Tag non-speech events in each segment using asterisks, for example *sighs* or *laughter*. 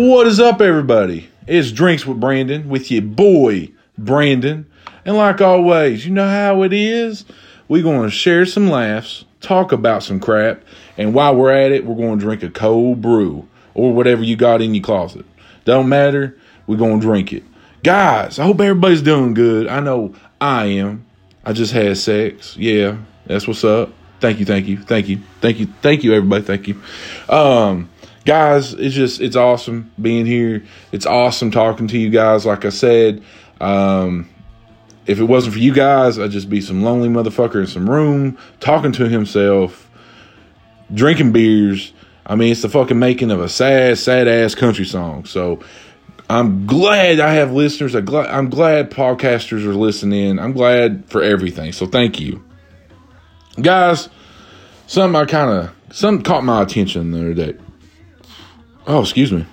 What is up, everybody? It's Drinks with Brandon with your boy, Brandon. And like always, you know how it is. We're going to share some laughs, talk about some crap, and while we're at it, we're going to drink a cold brew or whatever you got in your closet. Don't matter, we're going to drink it. Guys, I hope everybody's doing good. I know I am. I just had sex. Yeah, that's what's up. Thank you, thank you, thank you, thank you, thank you, everybody. Thank you. Um, guys, it's just it's awesome being here. It's awesome talking to you guys. Like I said, um, if it wasn't for you guys, I'd just be some lonely motherfucker in some room talking to himself, drinking beers. I mean, it's the fucking making of a sad, sad ass country song. So I'm glad I have listeners. I'm glad, podcasters are listening. I'm glad for everything. So thank you, guys. Something I kind of something caught my attention the other day. Oh, excuse me.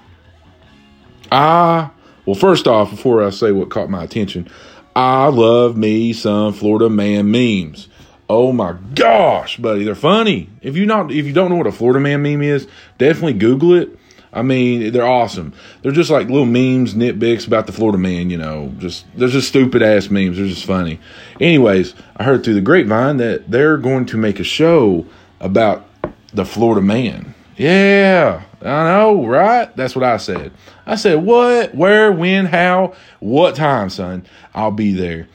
Ah, well, first off, before I say what caught my attention, I love me some Florida man memes. Oh my gosh, buddy, they're funny. If you not if you don't know what a Florida man meme is, definitely Google it. I mean, they're awesome. They're just like little memes, nitpicks about the Florida man, you know. Just they're just stupid ass memes. They're just funny. Anyways, I heard through the grapevine that they're going to make a show about the Florida man. Yeah, I know, right? That's what I said. I said, what, where, when, how, what time, son? I'll be there.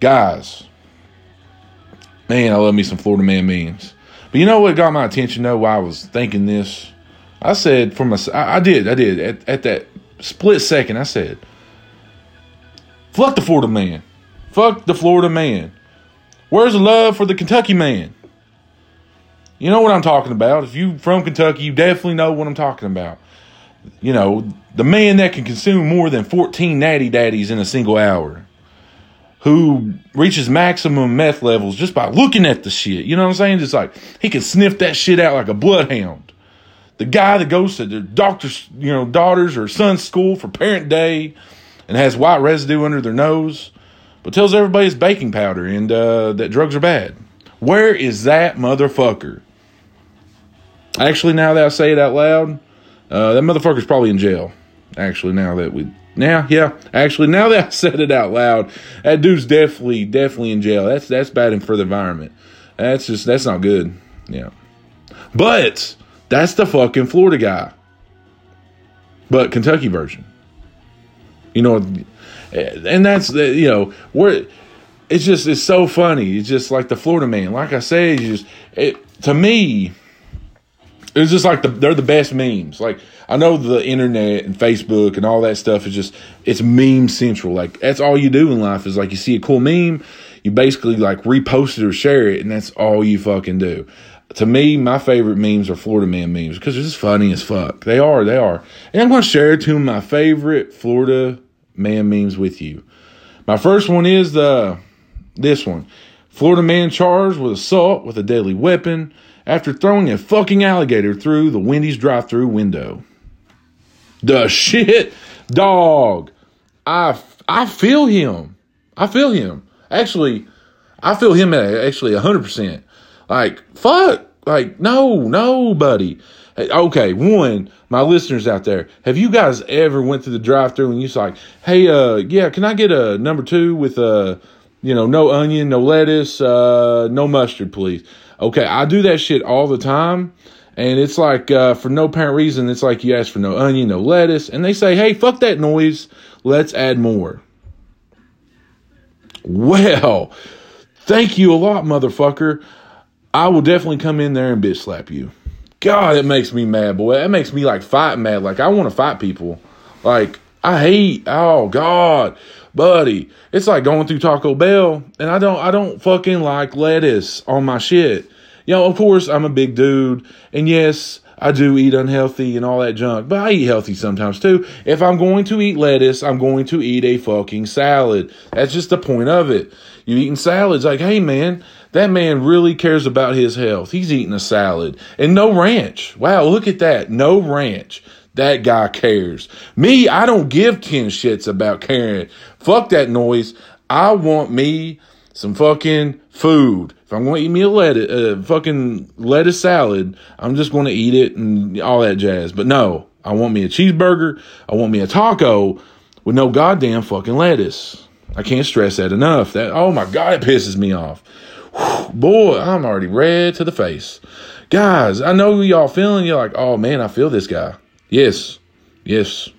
Guys, man, I love me some Florida man memes. But you know what got my attention, though, while I was thinking this? I said, from I did, I did. At, at that split second, I said, fuck the Florida man. Fuck the Florida man. Where's the love for the Kentucky man? You know what I'm talking about. If you from Kentucky, you definitely know what I'm talking about. You know, the man that can consume more than 14 natty daddies in a single hour. Who reaches maximum meth levels just by looking at the shit. You know what I'm saying? Just like he can sniff that shit out like a bloodhound. The guy that goes to the doctor's, you know, daughter's or son's school for parent day and has white residue under their nose, but tells everybody it's baking powder and uh, that drugs are bad. Where is that motherfucker? Actually, now that I say it out loud, uh, that motherfucker's probably in jail. Actually, now that we now, yeah, actually, now that I *laughs* said it out loud, that dude's definitely, definitely in jail. That's that's bad for the environment. That's just that's not good. Yeah, but that's the fucking Florida guy, but Kentucky version. You know, and that's the you know where it's just it's so funny. It's just like the Florida man. Like I said, just it to me it's just like the, they're the best memes. Like I know the internet and Facebook and all that stuff is just it's meme central. Like that's all you do in life is like you see a cool meme, you basically like repost it or share it, and that's all you fucking do. To me, my favorite memes are Florida man memes because they're just funny as fuck. They are, they are. And I'm going to share two of my favorite Florida man memes with you. My first one is the this one. Florida man charged with assault with a deadly weapon after throwing a fucking alligator through the Wendy's drive through window. The shit, dog. I, I feel him. I feel him. Actually, I feel him actually 100%. Like, fuck. Like, no, nobody. Okay, one, my listeners out there, have you guys ever went to the drive through and you're like, hey, uh, yeah, can I get a number two with, uh, you know, no onion, no lettuce, uh, no mustard, please? Okay, I do that shit all the time. And it's like, uh, for no apparent reason, it's like you ask for no onion, no lettuce. And they say, hey, fuck that noise. Let's add more. Well, thank you a lot, motherfucker. I will definitely come in there and bitch slap you. God, it makes me mad, boy. That makes me like fight mad. Like, I want to fight people. Like, I hate, oh, God buddy, it's like going through Taco Bell, and I don't, I don't fucking like lettuce on my shit. You know, of course, I'm a big dude, and yes, I do eat unhealthy and all that junk, but I eat healthy sometimes too. If I'm going to eat lettuce, I'm going to eat a fucking salad. That's just the point of it. You eating salads, like, hey man, that man really cares about his health. He's eating a salad and no ranch. Wow, look at that. No ranch. That guy cares. Me, I don't give 10 shits about caring. Fuck that noise. I want me some fucking food. If I'm going to eat me a lettuce, uh, fucking lettuce salad, I'm just going to eat it and all that jazz. But no, I want me a cheeseburger. I want me a taco with no goddamn fucking lettuce. I can't stress that enough. That oh my god, it pisses me off. Whew, boy, I'm already red to the face. Guys, I know y'all feeling. You're like, oh man, I feel this guy. Yes, yes.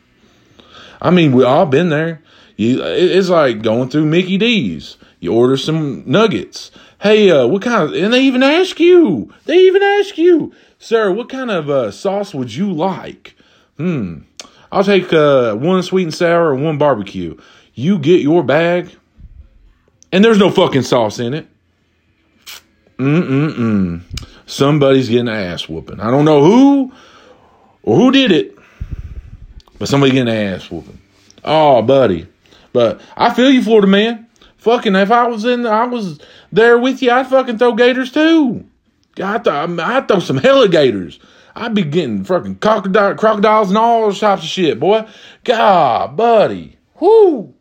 I mean, we all been there. You, it's like going through Mickey D's. You order some nuggets. Hey, uh, what kind of? And they even ask you. They even ask you, sir, what kind of uh, sauce would you like? Hmm. I'll take uh, one sweet and sour and one barbecue. You get your bag, and there's no fucking sauce in it. Mm mm mm. Somebody's getting an ass whooping. I don't know who or who did it, but somebody getting an ass whooping. Oh, buddy. But I feel you, Florida man. Fucking, if I was in, I was there with you, I'd fucking throw gators too. I th- I'd throw some alligators. I'd be getting fucking crocodile, crocodiles and all types of shit, boy. God, buddy. Whoo.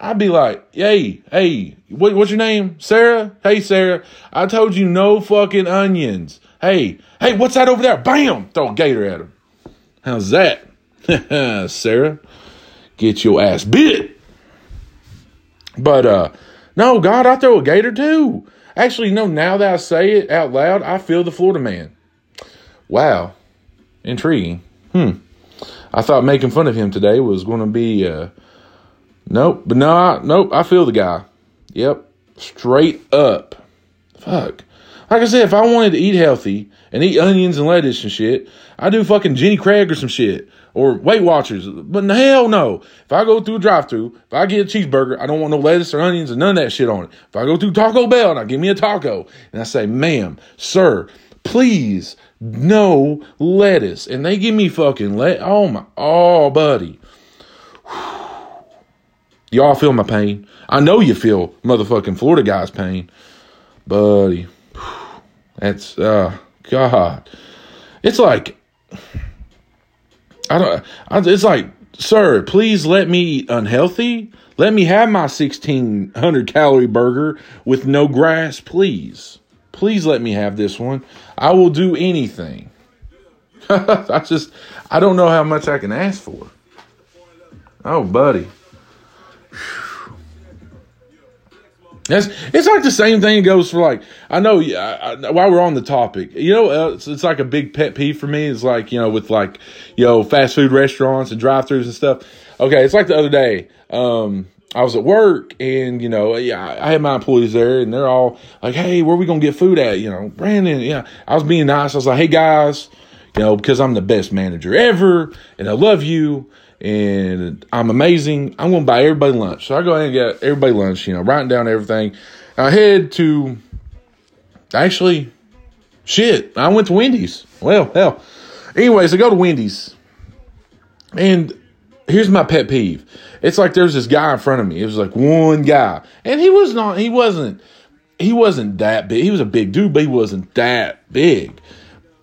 I'd be like, hey, hey, what, what's your name? Sarah? Hey, Sarah, I told you no fucking onions. Hey, hey, what's that over there? Bam! Throw a gator at him. How's that? *laughs* Sarah, get your ass bit. But, uh, no, God, I throw a gator too. Actually, no, now that I say it out loud, I feel the Florida man. Wow. Intriguing. Hmm. I thought making fun of him today was going to be, uh, Nope. But no, I, nope. I feel the guy. Yep. Straight up. Fuck. Like I said, if I wanted to eat healthy and eat onions and lettuce and shit, I do fucking Jenny Craig or some shit or Weight Watchers. But hell no. If I go through a drive through, if I get a cheeseburger, I don't want no lettuce or onions and none of that shit on it. If I go through Taco Bell and I give me a taco and I say, ma'am, sir, please, no lettuce. And they give me fucking let, oh my, oh buddy. *sighs* Y'all feel my pain. I know you feel motherfucking Florida guy's pain. Buddy. *sighs* That's uh God. It's like I don't I, it's like, sir, please let me eat unhealthy. Let me have my 1600 calorie burger with no grass, please. Please let me have this one. I will do anything. *laughs* I just I don't know how much I can ask for. Oh, buddy. It's, it's like the same thing goes for like I know I, I, while we're on the topic, you know, uh, it's, it's, like a big pet peeve for me. It's like you know with like you know fast food restaurants and drive-throughs and stuff. Okay, it's like the other day. Um, I was at work and you know yeah I had my employees there and they're all like, hey, where we gonna get food at? You know, Brandon. Yeah, I was being nice. I was like, hey guys, you know, because I'm the best manager ever and I love you and I'm amazing. I'm going to buy everybody lunch. So I go ahead and get everybody lunch, you know, writing down everything. I head to, actually, shit, I went to Wendy's. Well, hell. Anyways, I go to Wendy's. And here's my pet peeve. It's like there's this guy in front of me. It was like one guy. And he was not, he wasn't, he wasn't that big. He was a big dude, but he wasn't that big.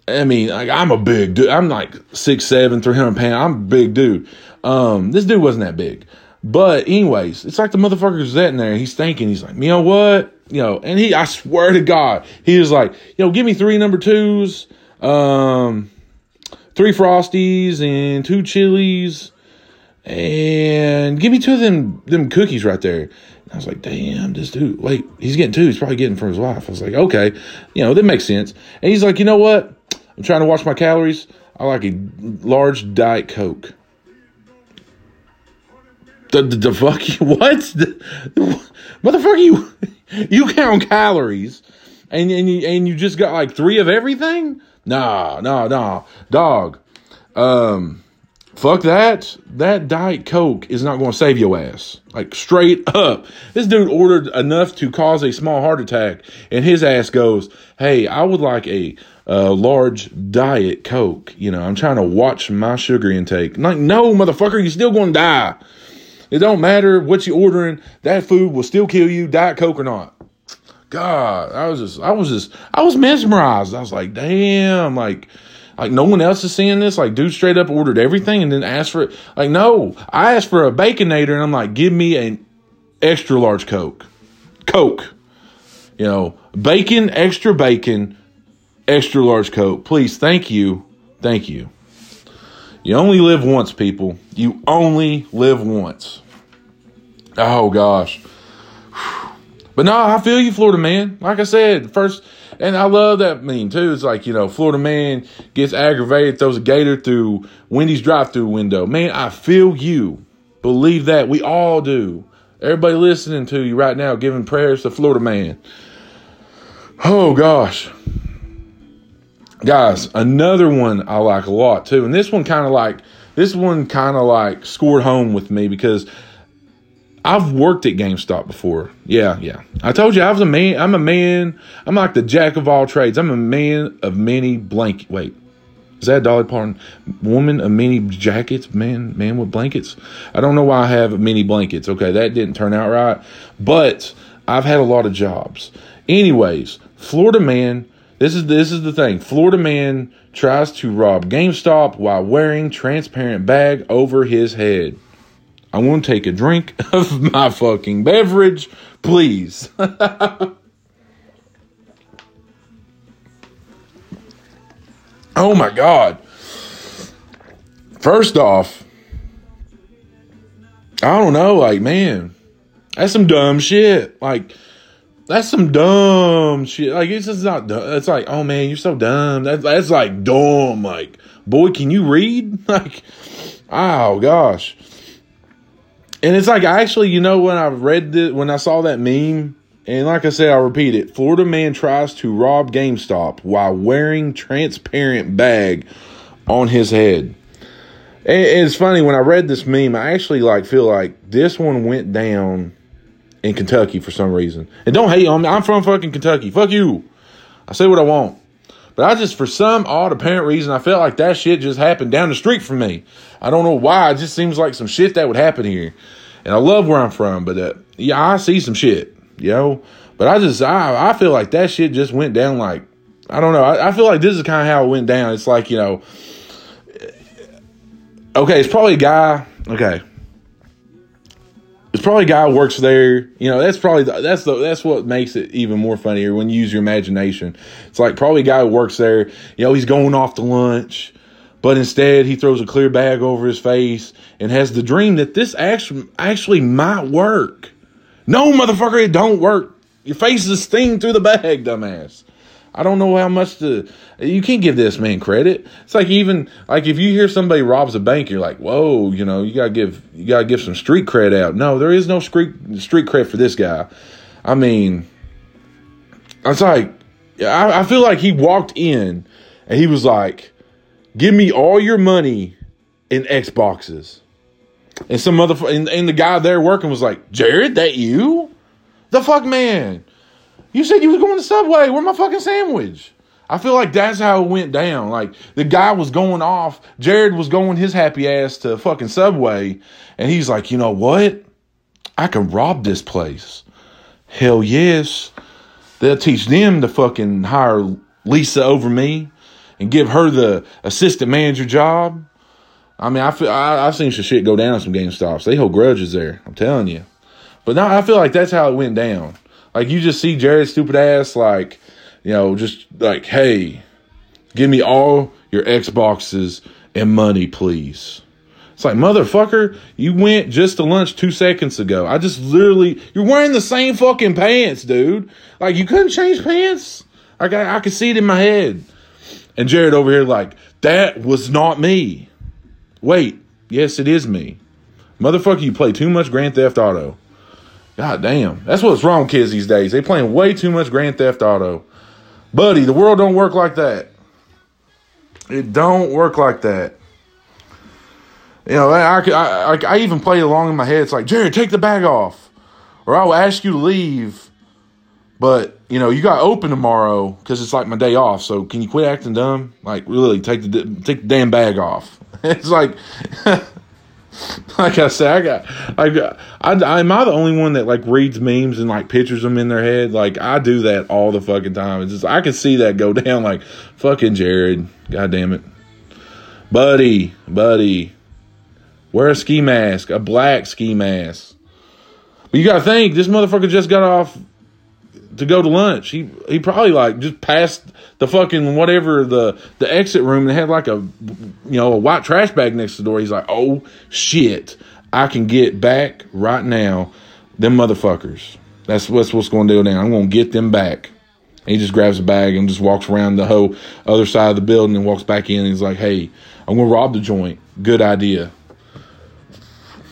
I mean, like I'm a big dude. I'm like six seven, three hundred pounds. I'm a big dude. Um, this dude wasn't that big. But anyways, it's like the motherfucker's sitting there. He's thinking. He's like, you know what? You know, and he, I swear to God, he was like, you know, give me three number twos, um, three frosties and two chilies, and give me two of them them cookies right there. And I was like, damn, this dude, wait, he's getting two. He's probably getting for his wife. I was like, okay, you know, that makes sense. And he's like, you know what? I'm trying to watch my calories. I like a large Diet Coke. The, the, the fuck you, *laughs* what? The, motherfucker, you, you count calories and, and, you, and you just got like three of everything? Nah, nah, nah. Dog. Um, fuck that. That Diet Coke is not going to save your ass. Like straight up. This dude ordered enough to cause a small heart attack and his ass goes, Hey, I would like a a large diet coke. You know, I'm trying to watch my sugar intake. Like, no, motherfucker, you're still going to die. It don't matter what you're ordering. That food will still kill you, diet coke or not. God, I was just, I was just, I was mesmerized. I was like, damn, like, like no one else is seeing this. Like, dude straight up ordered everything and then asked for it. Like, no, I asked for a baconator and I'm like, give me an extra large coke, coke. You know, bacon, extra bacon, extra large coke. Please, thank you. Thank you. You only live once, people. You only live once. Oh gosh. *sighs* But no, I feel you, Florida man. Like I said, first, and I love that meme too. It's like, you know, Florida man gets aggravated, throws a gator through Wendy's drive through window. Man, I feel you. Believe that. We all do. Everybody listening to you right now, giving prayers to Florida man. Oh gosh. Guys, another one I like a lot too. And this one kind of like, this one kind of like scored home with me because I've worked at GameStop before. Yeah, yeah. I told you I was a man. I'm a man. I'm like the jack of all trades. I'm a man of many blank. Wait, is that Dolly Parton? Woman of many jackets. Man, man with blankets. I don't know why I have many blankets. Okay, that didn't turn out right. But I've had a lot of jobs. Anyways, Florida man. This is this is the thing. Florida man tries to rob GameStop while wearing transparent bag over his head. I want to take a drink *laughs* of my fucking beverage, please. *laughs* oh my God. First off, I don't know, like, man, that's some dumb shit. Like, that's some dumb shit. Like, it's just not, dumb. it's like, oh man, you're so dumb. That's, that's like dumb. Like, boy, can you read? *laughs* Like, oh gosh. And it's like actually, you know, when I read it, when I saw that meme, and like I said, I'll repeat it. Florida man tries to rob GameStop while wearing transparent bag on his head. It's funny when I read this meme, I actually like feel like this one went down in Kentucky for some reason. And don't hate on me. I'm from fucking Kentucky. Fuck you. I say what I want. But I just, for some odd apparent reason, I felt like that shit just happened down the street from me. I don't know why. It just seems like some shit that would happen here. And I love where I'm from, but uh, yeah, I see some shit, you know. But I just, I, I feel like that shit just went down like, I don't know. I, I feel like this is kind of how it went down. It's like, you know, okay, it's probably a guy, okay. It's probably a guy works there. You know, that's probably that's the that's what makes it even more funnier when you use your imagination. It's like probably a guy works there. You know, he's going off to lunch, but instead he throws a clear bag over his face and has the dream that this actually actually might work. No, motherfucker, it don't work. Your face is sting through the bag, dumbass. I don't know how much to. You can't give this man credit. It's like even like if you hear somebody robs a bank, you're like, whoa, you know, you gotta give you gotta give some street cred out. No, there is no street street cred for this guy. I mean, it's like I, I feel like he walked in and he was like, "Give me all your money in Xboxes." And some other and, and the guy there working was like, "Jared, that you? The fuck man." You said you was going to Subway. Where my fucking sandwich? I feel like that's how it went down. Like the guy was going off. Jared was going his happy ass to fucking Subway, and he's like, you know what? I can rob this place. Hell yes. They'll teach them to fucking hire Lisa over me and give her the assistant manager job. I mean, I feel I, have seen some shit go down some GameStops. They hold grudges there. I'm telling you. But now I feel like that's how it went down. Like you just see Jared's stupid ass, like, you know, just like, hey, give me all your Xboxes and money, please. It's like, motherfucker, you went just to lunch two seconds ago. I just literally, you're wearing the same fucking pants, dude. Like, you couldn't change pants? I, I could see it in my head. And Jared over here, like, that was not me. Wait, yes, it is me. Motherfucker, you play too much Grand Theft Auto. God damn. That's what's wrong with kids these days. They playing way too much Grand Theft Auto. Buddy, the world don't work like that. It don't work like that. You know, I, I, I, I even play along in my head. It's like, Jerry, take the bag off. Or I'll ask you to leave. But, you know, you got open tomorrow because it's like my day off. So can you quit acting dumb? Like, really, take the, take the damn bag off. *laughs* it's like... *laughs* *laughs* like I said, I got, I got, I, am I the only one that like reads memes and like pictures them in their head? Like I do that all the fucking time. It's just I can see that go *laughs* down. Like fucking Jared, god damn it, buddy, buddy, wear a ski mask, a black ski mask. But you gotta think this motherfucker just got off to go to lunch. He he probably like just passed the fucking whatever the the exit room and had like a you know a white trash bag next to the door. He's like, oh shit, I can get back right now. Them motherfuckers. That's what's what's going to do now. I'm going to get them back. And he just grabs a bag and just walks around the whole other side of the building and walks back in. He's like, hey, I'm going to rob the joint. Good idea.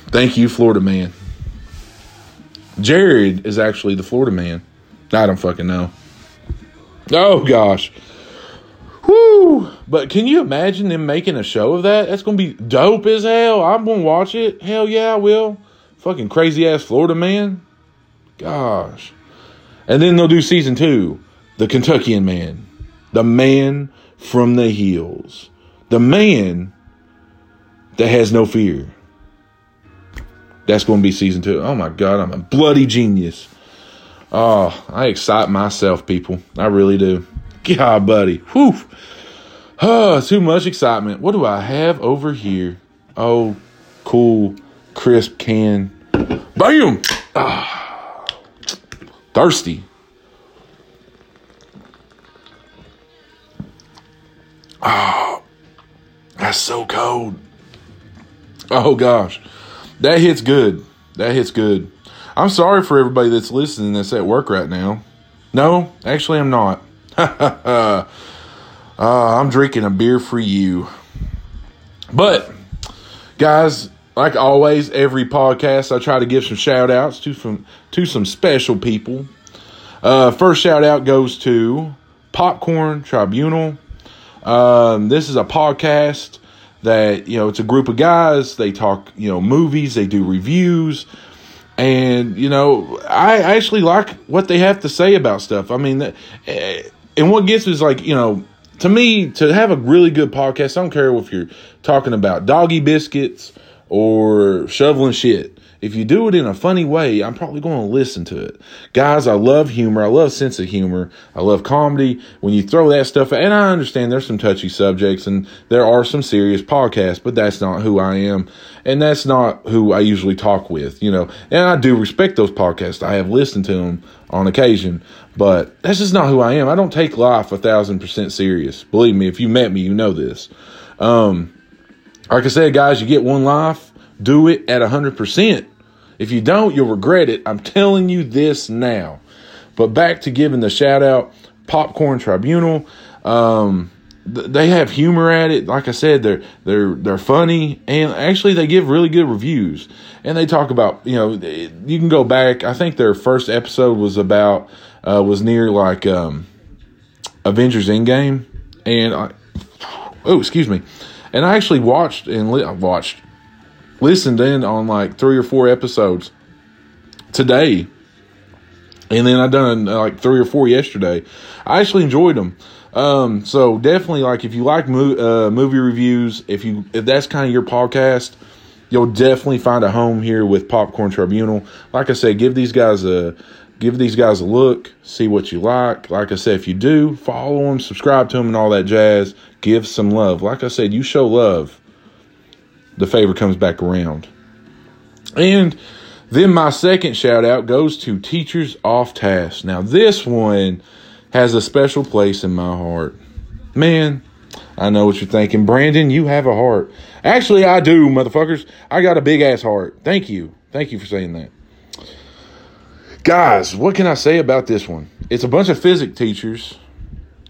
Thank you, Florida man. Jared is actually the Florida man. I don't fucking know. Oh gosh. Whoo! But can you imagine them making a show of that? That's gonna be dope as hell. I'm gonna watch it. Hell yeah, I will. Fucking crazy ass Florida man. Gosh. And then they'll do season two. The Kentuckian man. The man from the hills. The man that has no fear. That's to be season two. Oh my God, I'm a bloody genius. Oh, I excite myself, people. I really do. *laughs* God, buddy. Whew. Oh, too much excitement. What do I have over here? Oh, cool, crisp can. Bam! Ah, thirsty. Oh, that's so cold. Oh, gosh. That hits good. That hits good. I'm sorry for everybody that's listening that's at work right now. No, actually, I'm not. *laughs* uh, I'm drinking a beer for you. But, guys, like always, every podcast I try to give some shout outs to some, to some special people. Uh, first shout out goes to Popcorn Tribunal. Um, this is a podcast that you know it's a group of guys they talk you know movies they do reviews and you know i actually like what they have to say about stuff. I mean eh, and what gets is like you know to me to have a really good podcast i don't care if you're talking about doggy biscuits or shoveling shit if you do it in a funny way, I'm probably going to listen to it. Guys, I love humor. I love sense of humor. I love comedy. When you throw that stuff, and I understand there's some touchy subjects and there are some serious podcasts, but that's not who I am. And that's not who I usually talk with, you know. And I do respect those podcasts. I have listened to them on occasion, but that's just not who I am. I don't take life a thousand percent serious. Believe me, if you met me, you know this. Um, like I said, guys, you get one life, do it at a hundred percent if you don't, you'll regret it. I'm telling you this now. But back to giving the shout out, Popcorn Tribunal. Um, th- they have humor at it. Like I said, they're they're they're funny, and actually they give really good reviews. And they talk about you know you can go back. I think their first episode was about uh, was near like um, Avengers Endgame, and I, oh excuse me, and I actually watched and li- watched listened in on like three or four episodes today. And then I done uh, like three or four yesterday. I actually enjoyed them. Um, so definitely like if you like mo- uh, movie reviews, if you if that's kind of your podcast, you'll definitely find a home here with Popcorn Tribunal. Like I said, give these guys a give these guys a look, see what you like. Like I said, if you do, follow them, subscribe to them, and all that jazz. Give some love. Like I said, you show love the favor comes back around. And then my second shout out goes to Teachers Off Task. Now, this one has a special place in my heart. Man, I know what you're thinking. Brandon, you have a heart. Actually, I do, motherfuckers. I got a big ass heart. Thank you. Thank you for saying that. Guys, what can I say about this one? It's a bunch of physics teachers.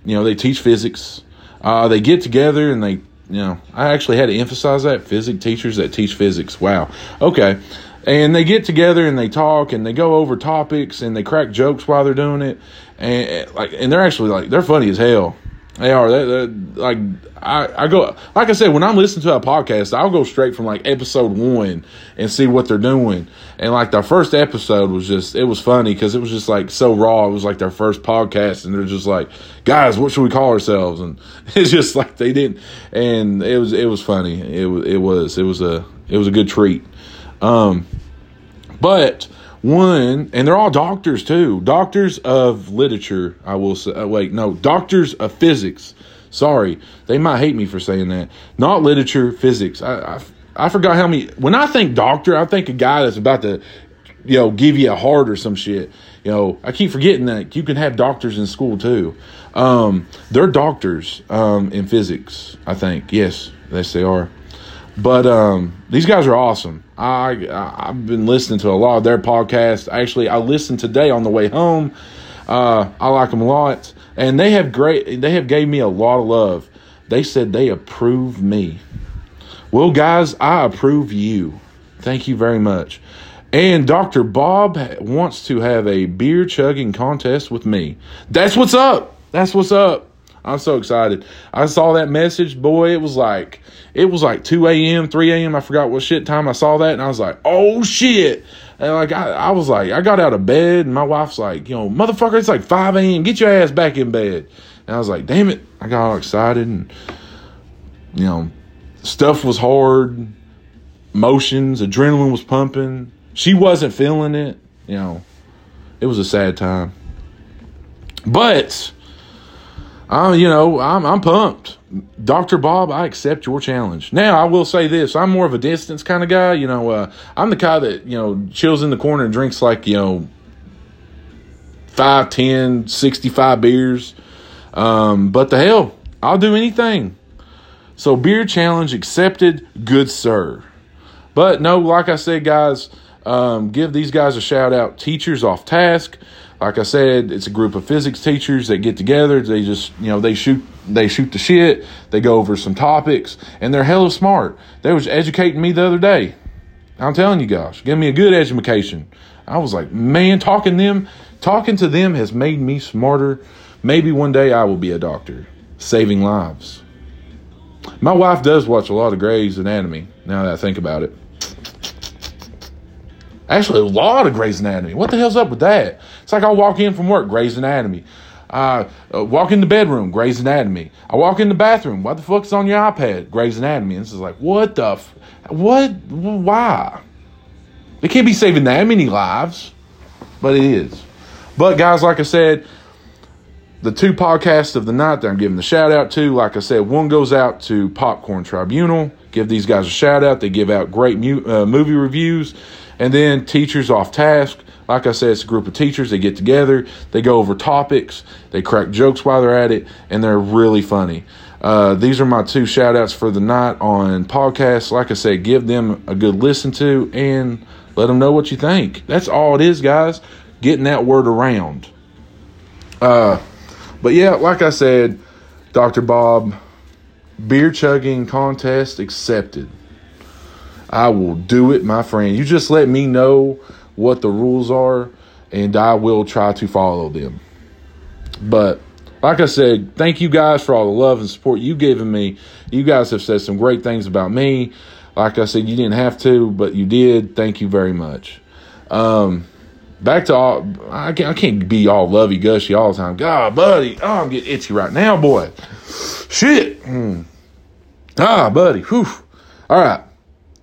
You know, they teach physics. Uh, they get together and they you know, I actually had to emphasize that physics teachers that teach physics. Wow. Okay. And they get together and they talk and they go over topics and they crack jokes while they're doing it. And like, and they're actually like, they're funny as hell. They are. They, like I, I go like I said when I'm listening to a podcast, I'll go straight from like episode one and see what they're doing. And like the first episode was just it was funny because it was just like so raw. It was like their first podcast, and they're just like, guys, what should we call ourselves? And *laughs* it's just like they didn't. And it was it was funny. It it was it was a it was a good treat. Um, but one, and they're all doctors too. Doctors of literature, I will say. Uh, wait, no, doctors of physics. Sorry, they might hate me for saying that. Not literature, physics. I, I, I forgot how many. When I think doctor, I think a guy that's about to, you know, give you a heart or some shit. You know, I keep forgetting that you can have doctors in school too. Um, they're doctors um, in physics, I think. Yes, yes, they are. But um, these guys are awesome. I, I have been listening to a lot of their podcasts. Actually, I listened today on the way home. Uh, I like them a lot, and they have great. They have gave me a lot of love. They said they approve me. Well, guys, I approve you. Thank you very much. And Dr. Bob wants to have a beer chugging contest with me. That's what's up. That's what's up. I'm so excited. I saw that message, boy. It was like it was like 2 a.m., 3 a.m. I forgot what shit time I saw that, and I was like, oh shit. And like I, I was like, I got out of bed, and my wife's like, you know, motherfucker, it's like 5 a.m. Get your ass back in bed. And I was like, damn it. I got all excited, and you know, stuff was hard, motions, adrenaline was pumping. She wasn't feeling it. You know, it was a sad time. But I'm, you know, I'm I'm pumped. Dr. Bob, I accept your challenge. Now, I will say this. I'm more of a distance kind of guy. You know, uh, I'm the guy that, you know, chills in the corner and drinks like, you know, 5, 10, 65 beers. Um, but the hell, I'll do anything. So, beer challenge accepted, good sir. But no, like I said, guys, um, give these guys a shout out. Teachers off task like I said, it's a group of physics teachers that get together. They just, you know, they shoot, they shoot the shit. They go over some topics, and they're hella smart. They was educating me the other day. I'm telling you guys, give me a good education. I was like, man, talking them, talking to them has made me smarter. Maybe one day I will be a doctor, saving lives. My wife does watch a lot of Grey's Anatomy. Now that I think about it. Actually, a lot of Grey's Anatomy. What the hell's up with that? It's like I walk in from work, Grey's Anatomy. Uh, uh, walk in the bedroom, Grey's Anatomy. I walk in the bathroom. What the fuck's on your iPad? Grey's Anatomy. And this is like, what the, f- what, why? It can't be saving that many lives, but it is. But guys, like I said, the two podcasts of the night that I'm giving the shout out to, like I said, one goes out to Popcorn Tribunal. Give these guys a shout out. They give out great mu- uh, movie reviews. And then teachers off task. Like I said, it's a group of teachers. They get together, they go over topics, they crack jokes while they're at it, and they're really funny. Uh, these are my two shout outs for the night on podcasts. Like I said, give them a good listen to and let them know what you think. That's all it is, guys. Getting that word around. Uh, but yeah, like I said, Dr. Bob, beer chugging contest accepted. I will do it, my friend. You just let me know what the rules are, and I will try to follow them. But like I said, thank you guys for all the love and support you've given me. You guys have said some great things about me. Like I said, you didn't have to, but you did. Thank you very much. Um, back to all, I can't, I can't be all lovey gushy all the time. God, buddy, oh, I'm getting itchy right now, boy. Shit. Mm. Ah, buddy. Whew. All right.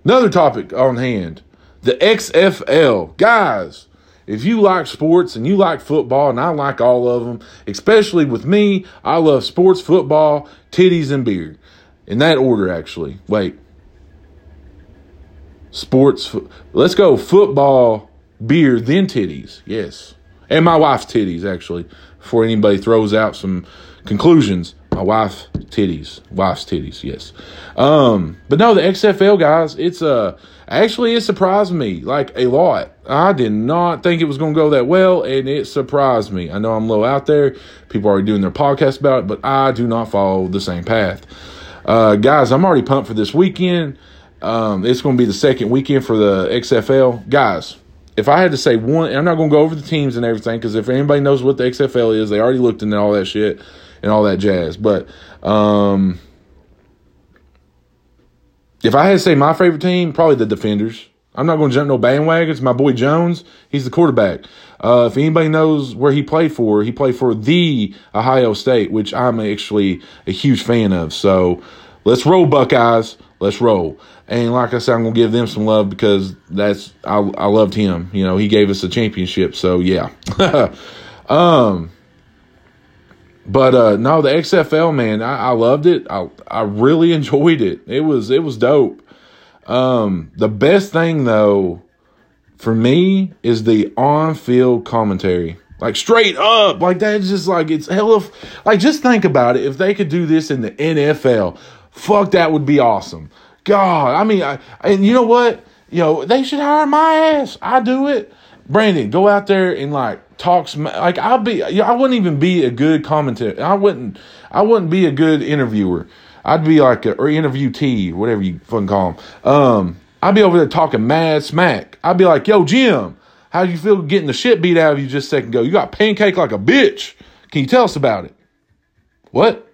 Another topic on hand the XFL. Guys, if you like sports and you like football, and I like all of them, especially with me, I love sports, football, titties, and beer. In that order, actually. Wait. Sports, let's go football, beer, then titties. Yes. And my wife's titties, actually, before anybody throws out some conclusions. My wife titties, wife's titties, yes. Um, but no, the XFL guys, it's uh actually it surprised me like a lot. I did not think it was to go that well, and it surprised me. I know I'm low out there. People are doing their podcast about it, but I do not follow the same path. Uh, guys, I'm already pumped for this weekend. Um, it's to be the second weekend for the XFL. Guys, if I had to say one, I'm not going to go over the teams and everything because if anybody knows what the XFL is, they already looked into all that shit and all that jazz. But um, if I had to say my favorite team, probably the Defenders. I'm not going to jump no bandwagons. My boy Jones, he's the quarterback. Uh, if anybody knows where he played for, he played for the Ohio State, which I'm actually a huge fan of. So let's roll, Buckeyes. Let's roll. And like I said, I'm gonna give them some love because that's I I loved him. You know, he gave us a championship. So yeah. *laughs* um but uh no, the XFL man, I, I loved it. I I really *laughs* enjoyed it. It was it was dope. Um the best thing though for me is the on-field commentary. Like straight up, like that's just like it's hell of like just think about it. If they could do this in the NFL, fuck that would be awesome. God, I mean, I, and you know what? You know they should hire my ass. I do it. Brandon, go out there and like talk. Sm- like I'll be. I wouldn't even be a good commentator. I wouldn't. I wouldn't be a good interviewer. I'd be like a or interviewee, T, whatever you fucking call them. Um, I'd be over there talking mad smack. I'd be like, "Yo, Jim, how do you feel getting the shit beat out of you just a second ago? You got pancake like a bitch. Can you tell us about it? What?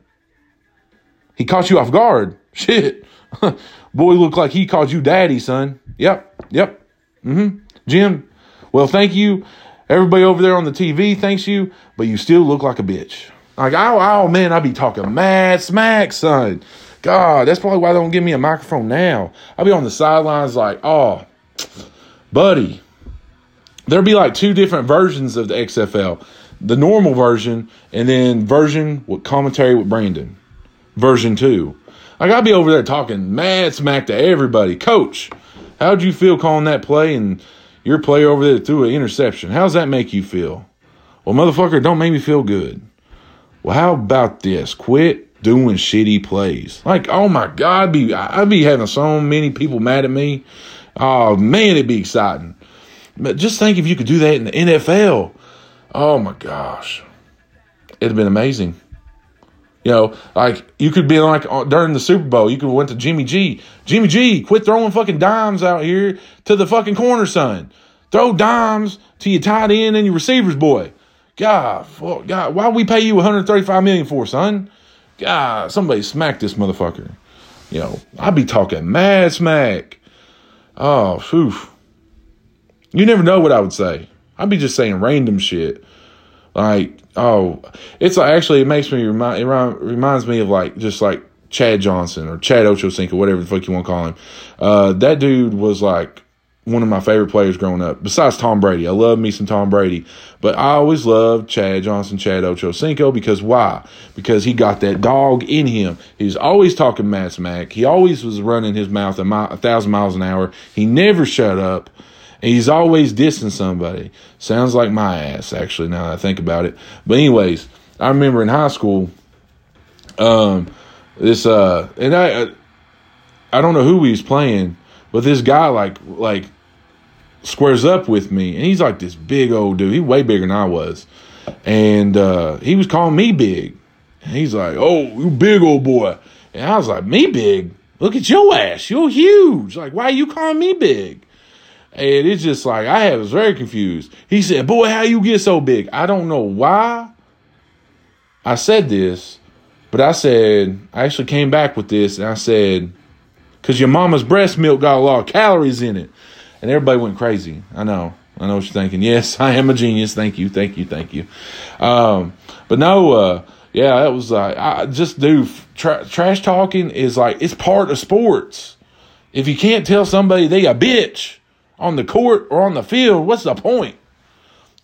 He caught you off guard. *laughs* Shit. *laughs* Boy, look like he called you daddy, son. Yep. Yep. Mm-hmm. Jim, well, thank you. Everybody over there on the TV thanks you, but you still look like a bitch. Like, oh, oh man, I be talking mad smack, son. God, that's probably why they don't give me a microphone now. I'll be on the sidelines like, oh, buddy, there'll be like two different versions of the XFL the normal version and then version with commentary with Brandon, version two. I gotta be over there talking mad smack to everybody. Coach, how'd you feel calling that play and your play over there threw an interception? How's that make you feel? Well, motherfucker, don't make me feel good. Well, how about this? Quit doing shitty plays. Like, oh my God, I'd be I'd be having so many people mad at me. Oh man, it'd be exciting. But just think if you could do that in the NFL. Oh my gosh. It'd have been amazing. You know, like you could be like uh, during the Super Bowl, you could have went to Jimmy G. Jimmy G, quit throwing fucking dimes out here to the fucking corner, son. Throw dimes to your tight end and your receivers, boy. God, fuck, God, why we pay you 135 million for, son? God, somebody smack this motherfucker. You know, I'd be talking mad smack. Oh, phew. You never know what I would say. I'd be just saying random shit. Like, oh, it's like, actually, it makes me remind, it reminds me of like, just like Chad Johnson or Chad Ochocinco, whatever the fuck you want to call him. Uh, that dude was like one of my favorite players growing up, besides Tom Brady. I love me some Tom Brady, but I always loved Chad Johnson, Chad Ochocinco, because why? Because he got that dog in him. He's always talking mad smack. He always was running his mouth a, a thousand miles an hour. He never shut up. He's always dissing somebody. Sounds like my ass, actually, now that I think about it. But anyways, I remember in high school, um, this uh, and I, I don't know who he was playing, but this guy like like squares up with me, and he's like this big old dude. He's way bigger than I was, and uh, he was calling me big. And he's like, "Oh, you big old boy," and I was like, "Me big? Look at your ass. You're huge. Like, why are you calling me big?" And it's just like I was very confused. He said, "Boy, how you get so big?" I don't know why I said this, but I said I actually came back with this, and I said, "Cause your mama's breast milk got a lot of calories in it." and everybody went crazy. I know. I know what you're thinking. *laughs* Yes, I am a genius. Thank you, thank you, thank you. Um, but no, uh, yeah, that was like I just do tra- trash talking is like it's part of sports. If you can't tell somebody they a bitch on the court or on the field, what's the point?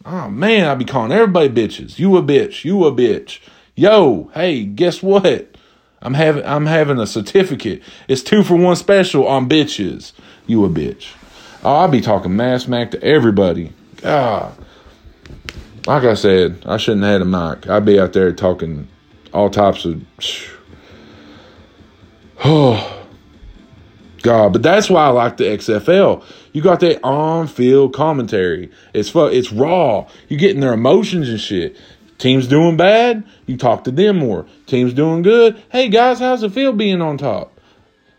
Oh man, I be calling everybody bitches. You a bitch. You a bitch. Yo, hey, guess what? I'm having I'm having a certificate. It's two for one special on bitches. You a bitch. Oh, I'll be talking mass smack to everybody. God. Like I said, I shouldn't have had a mic. I'd be out there talking all types of. Oh, God. But that's why I like the XFL. You got that on-field commentary. It's fu- It's raw. You getting their emotions and shit. Team's doing bad, you talk to them more. Team's doing good. Hey guys, how's it feel being on top?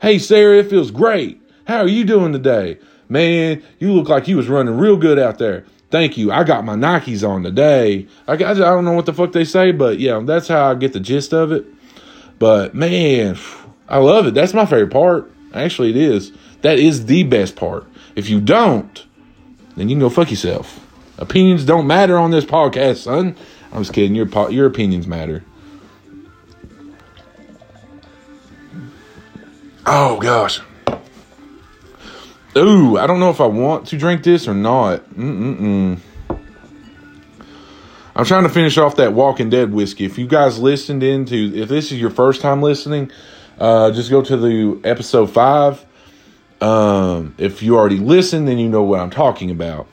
Hey Sarah, it feels great. How are you doing today? Man, you look like you was running real good out there. Thank you. I got my Nikes on today. I, got, I don't know what the fuck they say, but yeah, that's how I get the gist of it. But man, I love it. That's my favorite part. Actually, it is. That is the best part. If you don't, then you can go fuck yourself. Opinions don't matter on this podcast, son. I'm just kidding. Your your opinions matter. Oh gosh. Ooh, I don't know if I want to drink this or not. Mm-mm-mm. I'm trying to finish off that Walking Dead whiskey. If you guys listened into, if this is your first time listening, uh, just go to the episode five. Um, if you already listened, then you know what I'm talking about.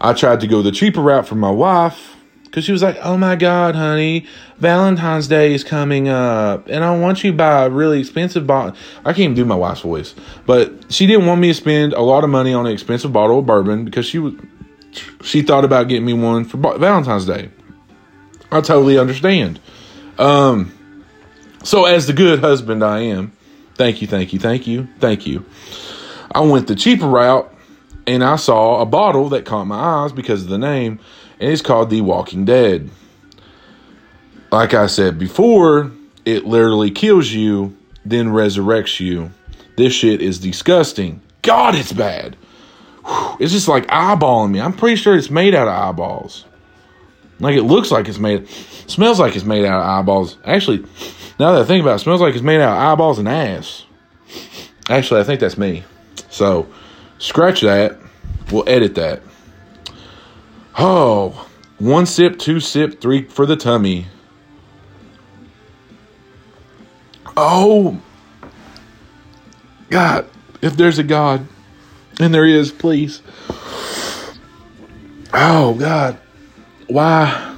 I tried to go the cheaper route for my wife because she was like, "Oh my God, honey, Valentine's Day is coming up, and I want you to buy a really expensive bottle." I can't even do my wife's voice, but she didn't want me to spend a lot of money on an expensive bottle of bourbon because she was she thought about getting me one for Valentine's Day. I totally understand. Um, so as the good husband I am, thank you, thank you, thank you, thank you. I went the cheaper route and I saw a bottle that caught my eyes because of the name, and it's called The Walking Dead. Like I said before, it literally kills you, then resurrects you. This shit is disgusting. God, it's bad. It's just like eyeballing me. I'm pretty sure it's made out of eyeballs. Like it looks like it's made, smells like it's made out of eyeballs. Actually, now that I think about it, it smells like it's made out of eyeballs and ass. Actually, I think that's me. So, scratch that. We'll edit that. Oh, one sip, two sip, three for the tummy. Oh, God, if there's a God, and there is, please. Oh, God. Why?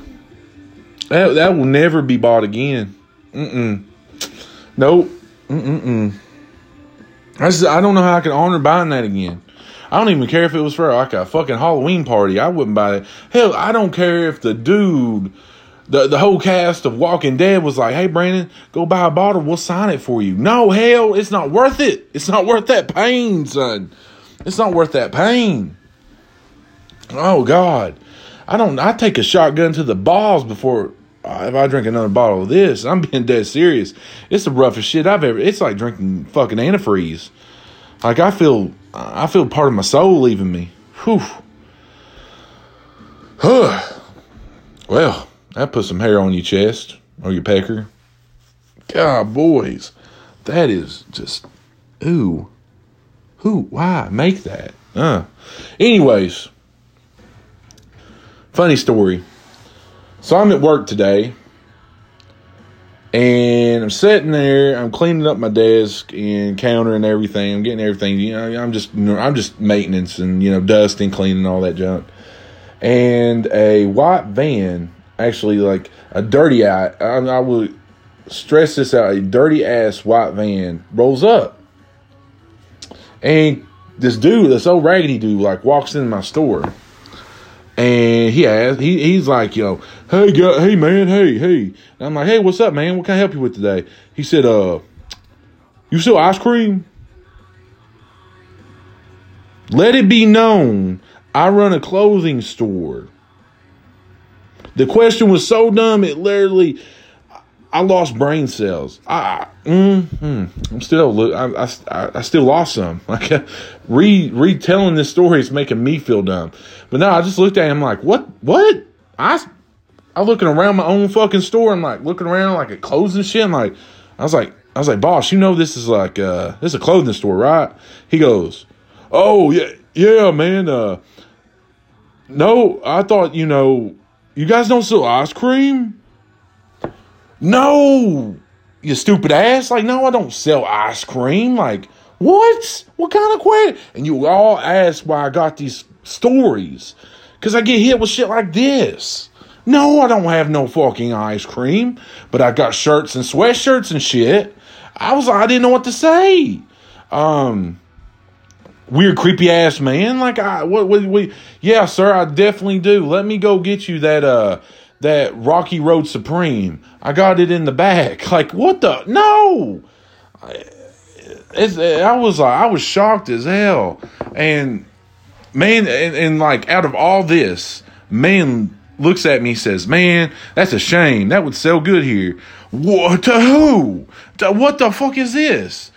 That, that will never be bought again. Mm-mm. Nope. Mm-mm. I, just, I don't know how I can honor buying that again. I don't even care if it was for like a fucking Halloween party. I wouldn't buy it. Hell, I don't care if the dude, the, the whole cast of Walking Dead was like, hey, Brandon, go buy a bottle. We'll sign it for you. No, hell, it's not worth it. It's not worth that pain, son. It's not worth that pain. Oh, God. I don't, I take a shotgun to the balls before uh, if I drink another bottle of this, I'm being dead serious. It's the roughest shit I've ever. It's like drinking fucking antifreeze. Like I feel, I feel part of my soul leaving me. Whew. Huh. *sighs* well, that put some hair on your chest or your pecker. God, boys, that is just ooh, who? Why make that? Uh. Anyways, funny story. So I'm at work today and I'm sitting there, I'm cleaning up my desk and counter and everything. I'm getting everything, you know, I'm just I'm just maintenance and you know, dusting, cleaning all that junk. And a white van, actually like a dirty I, I would stress this out, a dirty ass white van rolls up. And this dude, this old raggedy dude, like walks into my store and he asked, he, he's like, yo, hey, hey, man, hey, hey. And I'm like, hey, what's up, man? What can I help you with today? He said, uh, you sell ice cream? Let it be known, I run a clothing store. The question was so dumb, it literally, I lost brain cells. I, mm, I'm still, I, I, I still lost some. *laughs* Like, re retelling this story is making me feel dumb. But no, I just looked at him like, what, what? I, I'm looking around my own fucking store. I'm like looking around like at clothes and shit. I'm like, I was like, I was like, boss, you know this is like, uh, this is a clothing store, right? He goes, oh yeah, yeah, man. Uh, no, I thought you know, you guys don't sell ice cream. No, you stupid ass. Like, no, I don't sell ice cream. Like, what? What kind of question? And you all ask why I got these stories. Because I get hit with shit like this. No, I don't have no fucking ice cream, but I got shirts and sweatshirts and shit. I was I didn't know what to say. Um, weird creepy ass man. Like I what what we yeah, sir, I definitely do. Let me go get you that uh that Rocky Road Supreme. I got it in the back. *laughs* Like, what the? No! It's, I was like, I was shocked as hell. And, man, and, and like, out of all this, man looks at me says, Man, that's a shame. That would sell good here. What to who? To, what the fuck is this?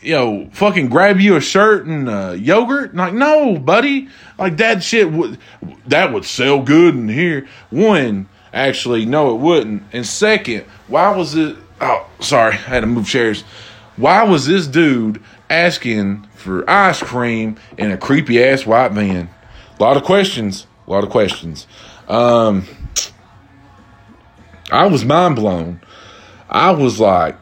You know, fucking grab you a shirt and uh, yogurt? Like, no, buddy. Like that shit would that would sell good in here. One, Actually, no, it wouldn't. And second, why was it? Oh, sorry, *laughs* I had to move chairs. Why was this dude asking for ice cream in a creepy ass white van? A lot of questions. A lot of questions. Um, I was mind blown. I was like,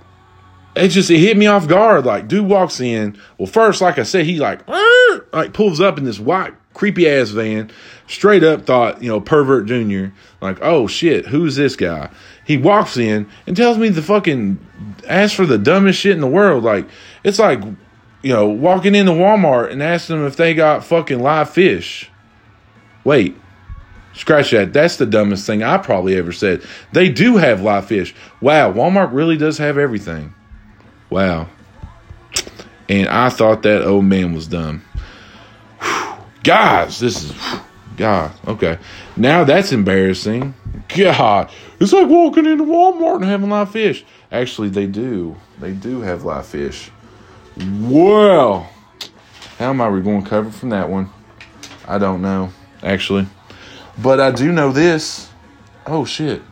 it just it hit me off guard. Like, dude walks in. Well, first, like I said, he like *laughs* like pulls up in this white creepy ass van. Straight up thought, you know, pervert junior. Like, oh shit, who's this guy? He walks in and tells me the fucking ask for the dumbest shit in the world. Like, it's like, you know, walking into Walmart and asking them if they got fucking live fish. Wait, Scratch that. That's the dumbest thing I probably ever said. They do have live fish. Wow, Walmart really does have everything. Wow. And I thought that old man was dumb. Whew. Guys, this is God. Okay. Now that's embarrassing. God. It's like walking into Walmart and having live fish. Actually, they do. They do have live fish. Well, how am I going to recover from that one? I don't know, actually. But I do know this. Oh shit.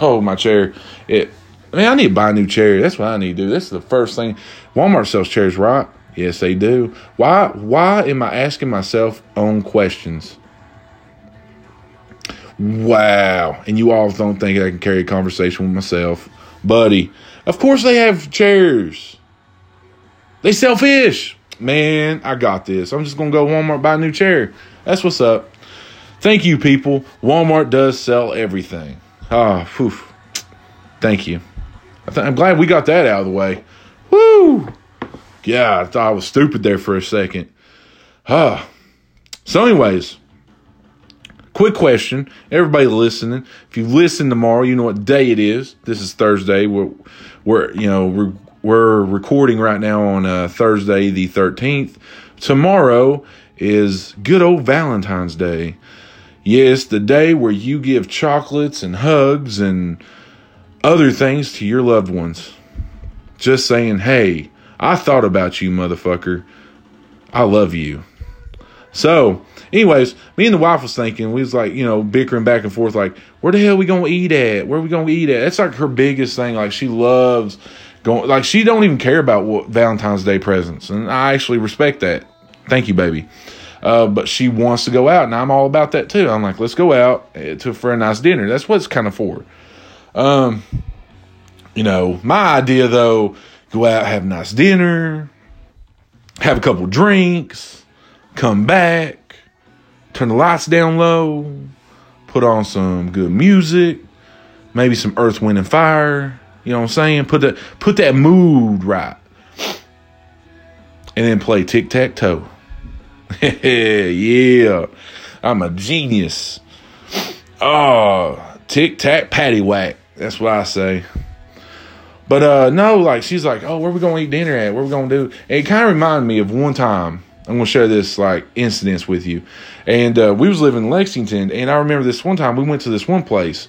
Oh my chair. It. I mean, I need to buy a new chair. That's what I need to do. This is the first thing. Walmart sells chairs, right? Yes, they do. Why? Why am I asking myself own questions? Wow. And you all don't think I can carry a conversation with myself, buddy. Of course they have chairs. They sell fish. Man, I got this. I'm just gonna go Walmart buy a new chair. That's what's up. Thank you, people. Walmart does sell everything. Ah, whew. Thank you. I I'm glad we got that out of the way. Woo! Yeah, I thought I was stupid there for a second. Ah. So, anyways, quick question. Everybody listening, if you listen tomorrow, you know what day it is. This is Thursday. We're, we're you know, we're, we're recording right now on uh, Thursday, the 13th. Tomorrow is good old Valentine's Day. Yes, the day where you give chocolates and hugs and other things to your loved ones. Just saying, hey, I thought about you, motherfucker. I love you. So, anyways, me and the wife was thinking, we was like, you know, bickering back and forth, like, where the hell we gonna eat at? Where we gonna eat at? That's like her biggest thing. Like, she loves going, like, she don't even care about what Valentine's Day presents, and I actually respect that. Thank you, baby. Uh, but she wants to go out, and I'm all about that too. I'm like, let's go out eh, to for a nice dinner. That's what it's kind of for. Um, you know, my idea though, go out, have a nice dinner, have a couple drinks, come back, turn the lights down low, put on some good music, maybe some Earth, Wind, and Fire. You know what I'm saying? Put that put that mood right, and then play tic tac toe. *laughs* yeah, I'm a genius. Oh, tic tac patty whack. That's what I say. But uh no, like she's like, oh, where we gonna eat dinner at? Where we gonna do? And it kind of reminded me of one time. I'm gonna share this like incidents with you. And uh, we was living in Lexington, and I remember this one time we went to this one place,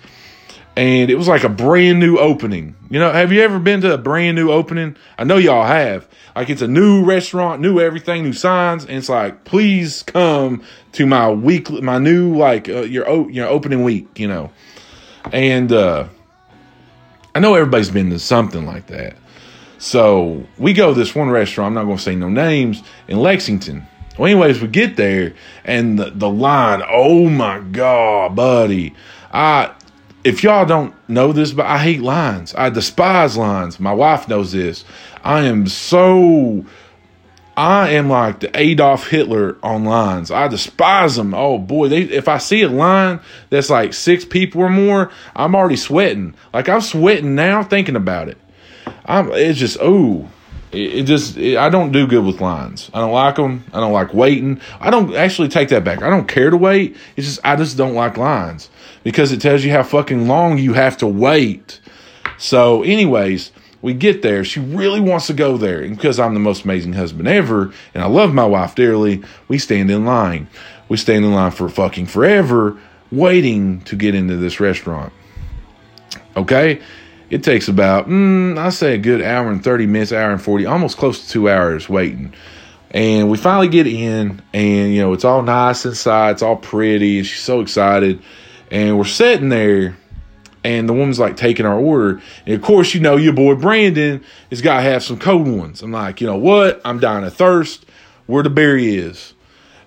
and it was like a brand new opening. You know, have you ever been to a brand new opening? I know y'all have. Like it's a new restaurant, new everything, new signs, and it's like, please come to my week, my new like uh, your your opening week. You know, and uh, I know everybody's been to something like that. So we go this one restaurant. I'm not going to say no names in Lexington. Well, anyways, we get there and the, the line. Oh my god, buddy! I if y'all don't know this, but I hate lines. I despise lines. My wife knows this. I am so. I am like the Adolf Hitler on lines. I despise them. Oh boy, they, if I see a line that's like six people or more, I'm already sweating. Like I'm sweating now thinking about it. I'm. It's just oh, it, it just. It, I don't do good with lines. I don't like them. I don't like waiting. I don't actually take that back. I don't care to wait. It's just I just don't like lines because it tells you how fucking long you have to wait. So, anyways, we get there. She really wants to go there. And because I'm the most amazing husband ever and I love my wife dearly, we stand in line. We stand in line for fucking forever waiting to get into this restaurant. Okay? It takes about, mm, I say a good hour and 30 minutes, hour and 40, almost close to two hours waiting. And we finally get in, and you know, it's all nice inside, it's all pretty, and she's so excited. And we're sitting there, and the woman's like taking our order. And of course, you know, your boy Brandon has got to have some cold ones. I'm like, you know what? I'm dying of thirst. Where the berry is.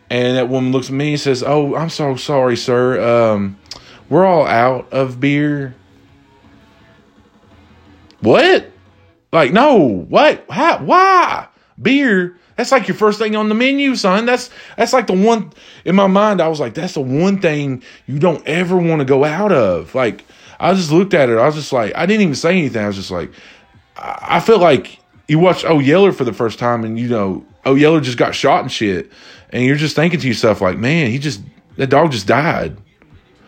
And that woman looks at me and says, Oh, I'm so sorry, sir. Um, we're all out of beer. What? Like, no, what? How? Why? Beer. That's like your first thing on the menu, son. That's that's like the one in my mind. I was like, that's the one thing you don't ever want to go out of. Like, I just looked at it. I was just like, I didn't even say anything. I was just like, I feel like you watch Oh Yeller for the first time, and you know, Oh Yeller just got shot and shit, and you're just thinking to yourself like, man, he just that dog just died.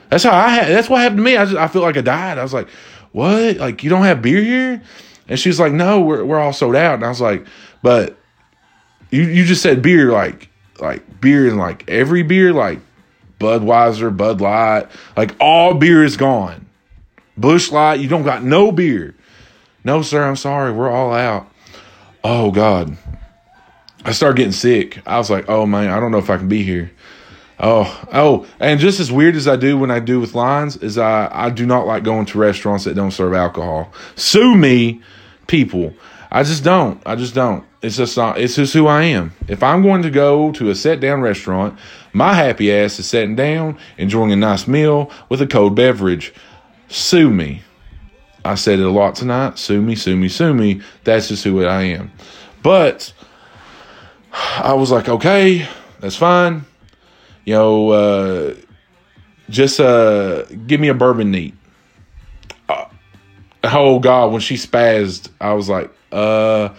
That's how I. Had, that's what happened to me. I just I feel like I died. I was like, what? Like you don't have beer here? And she's like, no, we're we're all sold out. And I was like, but you you just said beer like like beer and like every beer like Budweiser, Bud Light, like all beer is gone. Busch Light, you don't got no beer. No, sir, I'm sorry, we're all out. Oh God. I started getting sick. I was like, oh man, I don't know if I can be here. Oh, oh, and just as weird as I do when I do with lines is I I do not like going to restaurants that don't serve alcohol. Sue me, people. I just don't. I just don't. It's just not. It's just who I am. If I'm going to go to a set down restaurant, my happy ass is sitting down, enjoying a nice meal with a cold beverage. Sue me. I said it a lot tonight. Sue me, sue me, sue me. That's just who I am. But I was like, okay, that's fine. You know, uh, just uh, give me a bourbon neat. Uh, oh God, when she spazzed, I was like, uh,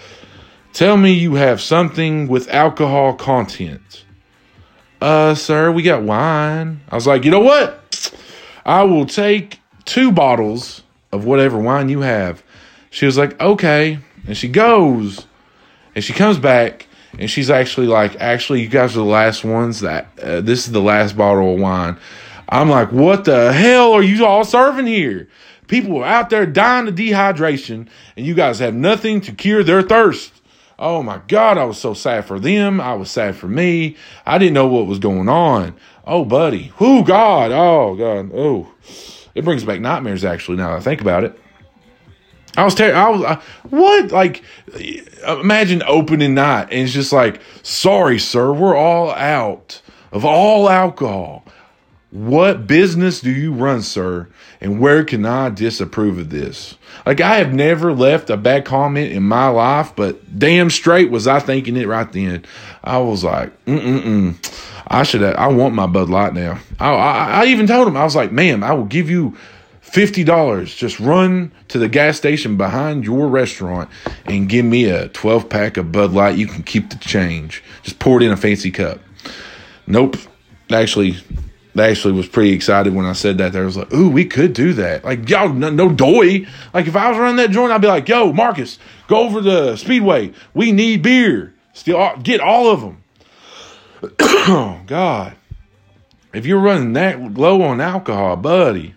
tell me you have something with alcohol content. Uh, sir, we got wine. I was like, you know what? I will take two bottles of whatever wine you have. She was like, okay. And she goes and she comes back and she's actually like, actually, you guys are the last ones that uh, this is the last bottle of wine. I'm like, what the hell are you all serving here? People are out there dying of dehydration, and you guys have nothing to cure their thirst. Oh my God, I was so sad for them. I was sad for me. I didn't know what was going on. Oh, buddy. Whoo, God. Oh, God. Oh, it brings back nightmares, actually, now that I think about it. I was terrible. I was I, what like imagine opening night and it's just like sorry sir we're all out of all alcohol. What business do you run, sir? And where can I disapprove of this? Like I have never left a bad comment in my life, but damn straight was I thinking it right then. I was like, mm mm mm. I should. I want my Bud Light now. I, I, I even told him I was like, ma'am, I will give you $50. Just run to the gas station behind your restaurant and give me a 12 pack of Bud Light. You can keep the change. Just pour it in a fancy cup. Nope. Actually, they actually was pretty excited when I said that. They was like, "Ooh, we could do that." Like, yo, no, no doy. Like, if I was running that joint, I'd be like, "Yo, Marcus, go over the speedway. We need beer. Still, uh, get all of them." Oh *coughs* God, if you're running that low on alcohol, buddy,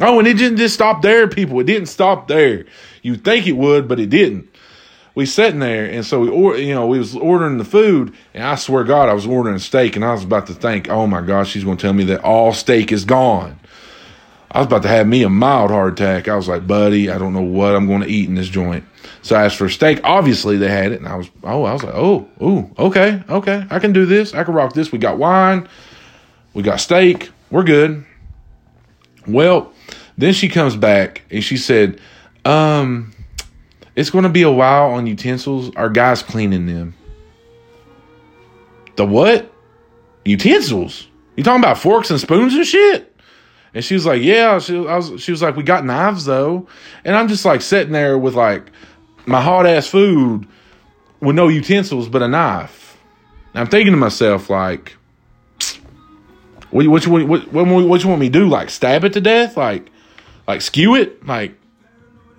Oh, and it didn't just stop there, people. It didn't stop there. You think it would, but it didn't. We sitting there, and so we, or, you know, we was ordering the food, and I swear God, I was ordering steak, and I was about to think, oh my gosh, she's going to tell me that all steak is gone. I was about to have me a mild heart attack. I was like, buddy, I don't know what I'm going to eat in this joint. So asked for steak. Obviously, they had it, and I was, oh, I was like, oh, ooh, okay, okay, I can do this. I can rock this. We got wine, we got steak, we're good. Well, then she comes back and she said, um, it's going to be a while on utensils. Our guy's cleaning them. The what? Utensils? You talking about forks and spoons and shit? And she was like, yeah. She, was, she was like, we got knives though. And I'm just like sitting there with like my hard ass food with no utensils but a knife. And I'm thinking to myself like, what, what, what, what, what you want me to do? Like stab it to death? Like, like skew it. Like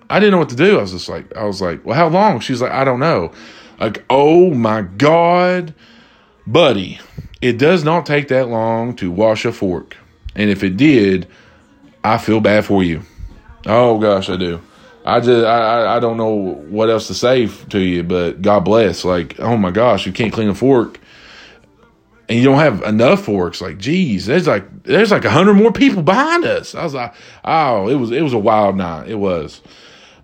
I didn't know what to do. I was just like, I was like, well, how long? She's like, I don't know. Like, oh my God, buddy, it does not take that long to wash a fork. And if it did, I feel bad for you. Oh gosh, I do. I just I I don't know what else to say to you, but God bless. Like, oh my gosh, you can't clean a fork and you don't have enough forks. Like, geez, there's like there's like a hundred more people behind us. I was like, oh, it was it was a wild night. It was.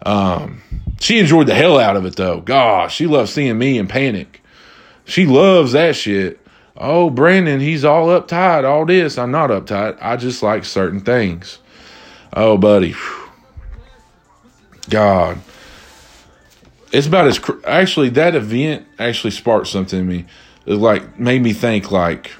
Um, she enjoyed the hell out of it though. Gosh, she loves seeing me in panic. She loves that shit. Oh, Brandon, he's all uptight. All this, I'm not uptight. I just like certain things. Oh, buddy. God. it's about as cr- actually that event actually sparked something in me. It like made me think like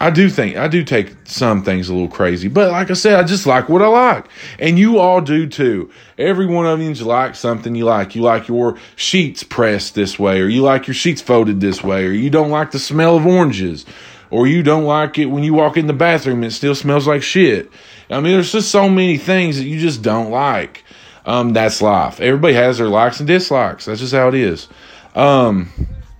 I do think I do take some things a little crazy, but like I said, I just like what I like, and you all do too. Every one of you like something you like. You like your sheets pressed this way, or you like your sheets folded this way, or you don't like the smell of oranges, or you don't like it when you walk in the bathroom and it still smells like shit. I mean, there's just so many things that you just don't like. Um, that's life. Everybody has their likes and dislikes. That's just how it is. Um,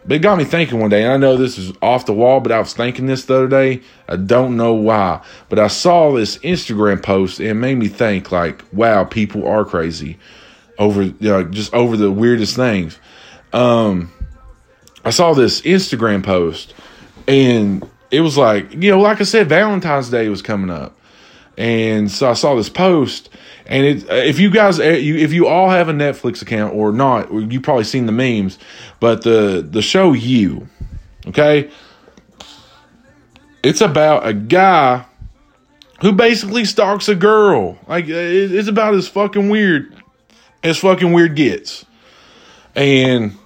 but it got me thinking one day, and I know this is off the wall, but I was thinking this the other day. I don't know why, but I saw this Instagram post and it made me think, like, wow, people are crazy over, you know, just over the weirdest things. Um, I saw this Instagram post, and it was like, you know, like I said, Valentine's Day was coming up, and so I saw this post, and it, if you guys, eh, if you all have a Netflix account or not, you probably seen the memes. But the the show You, okay, it's about a guy who basically stalks a girl. Like it's about as fucking weird as fucking weird gets. And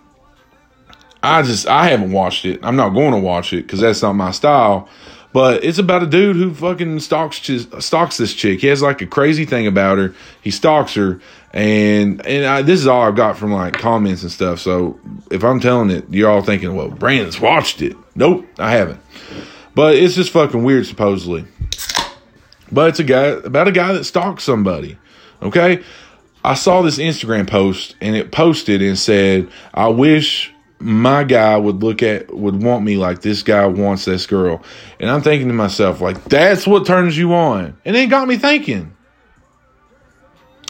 I just I haven't watched it. I'm not going to watch it because that's not my style. But it's about a dude who fucking stalks stalks this chick. He has like a crazy thing about her. He stalks her, and and I, this is all I've got from like comments and stuff. So if I'm telling it, you're all thinking, well, Brandon's watched it. Nope, I haven't. But it's just fucking weird, supposedly. But it's a guy about a guy that stalks somebody. Okay, I saw this Instagram post, and it posted and said, "I wish." My guy would look at would want me like this guy wants this girl. And i'm thinking to myself like that's what turns you on. And it got me thinking.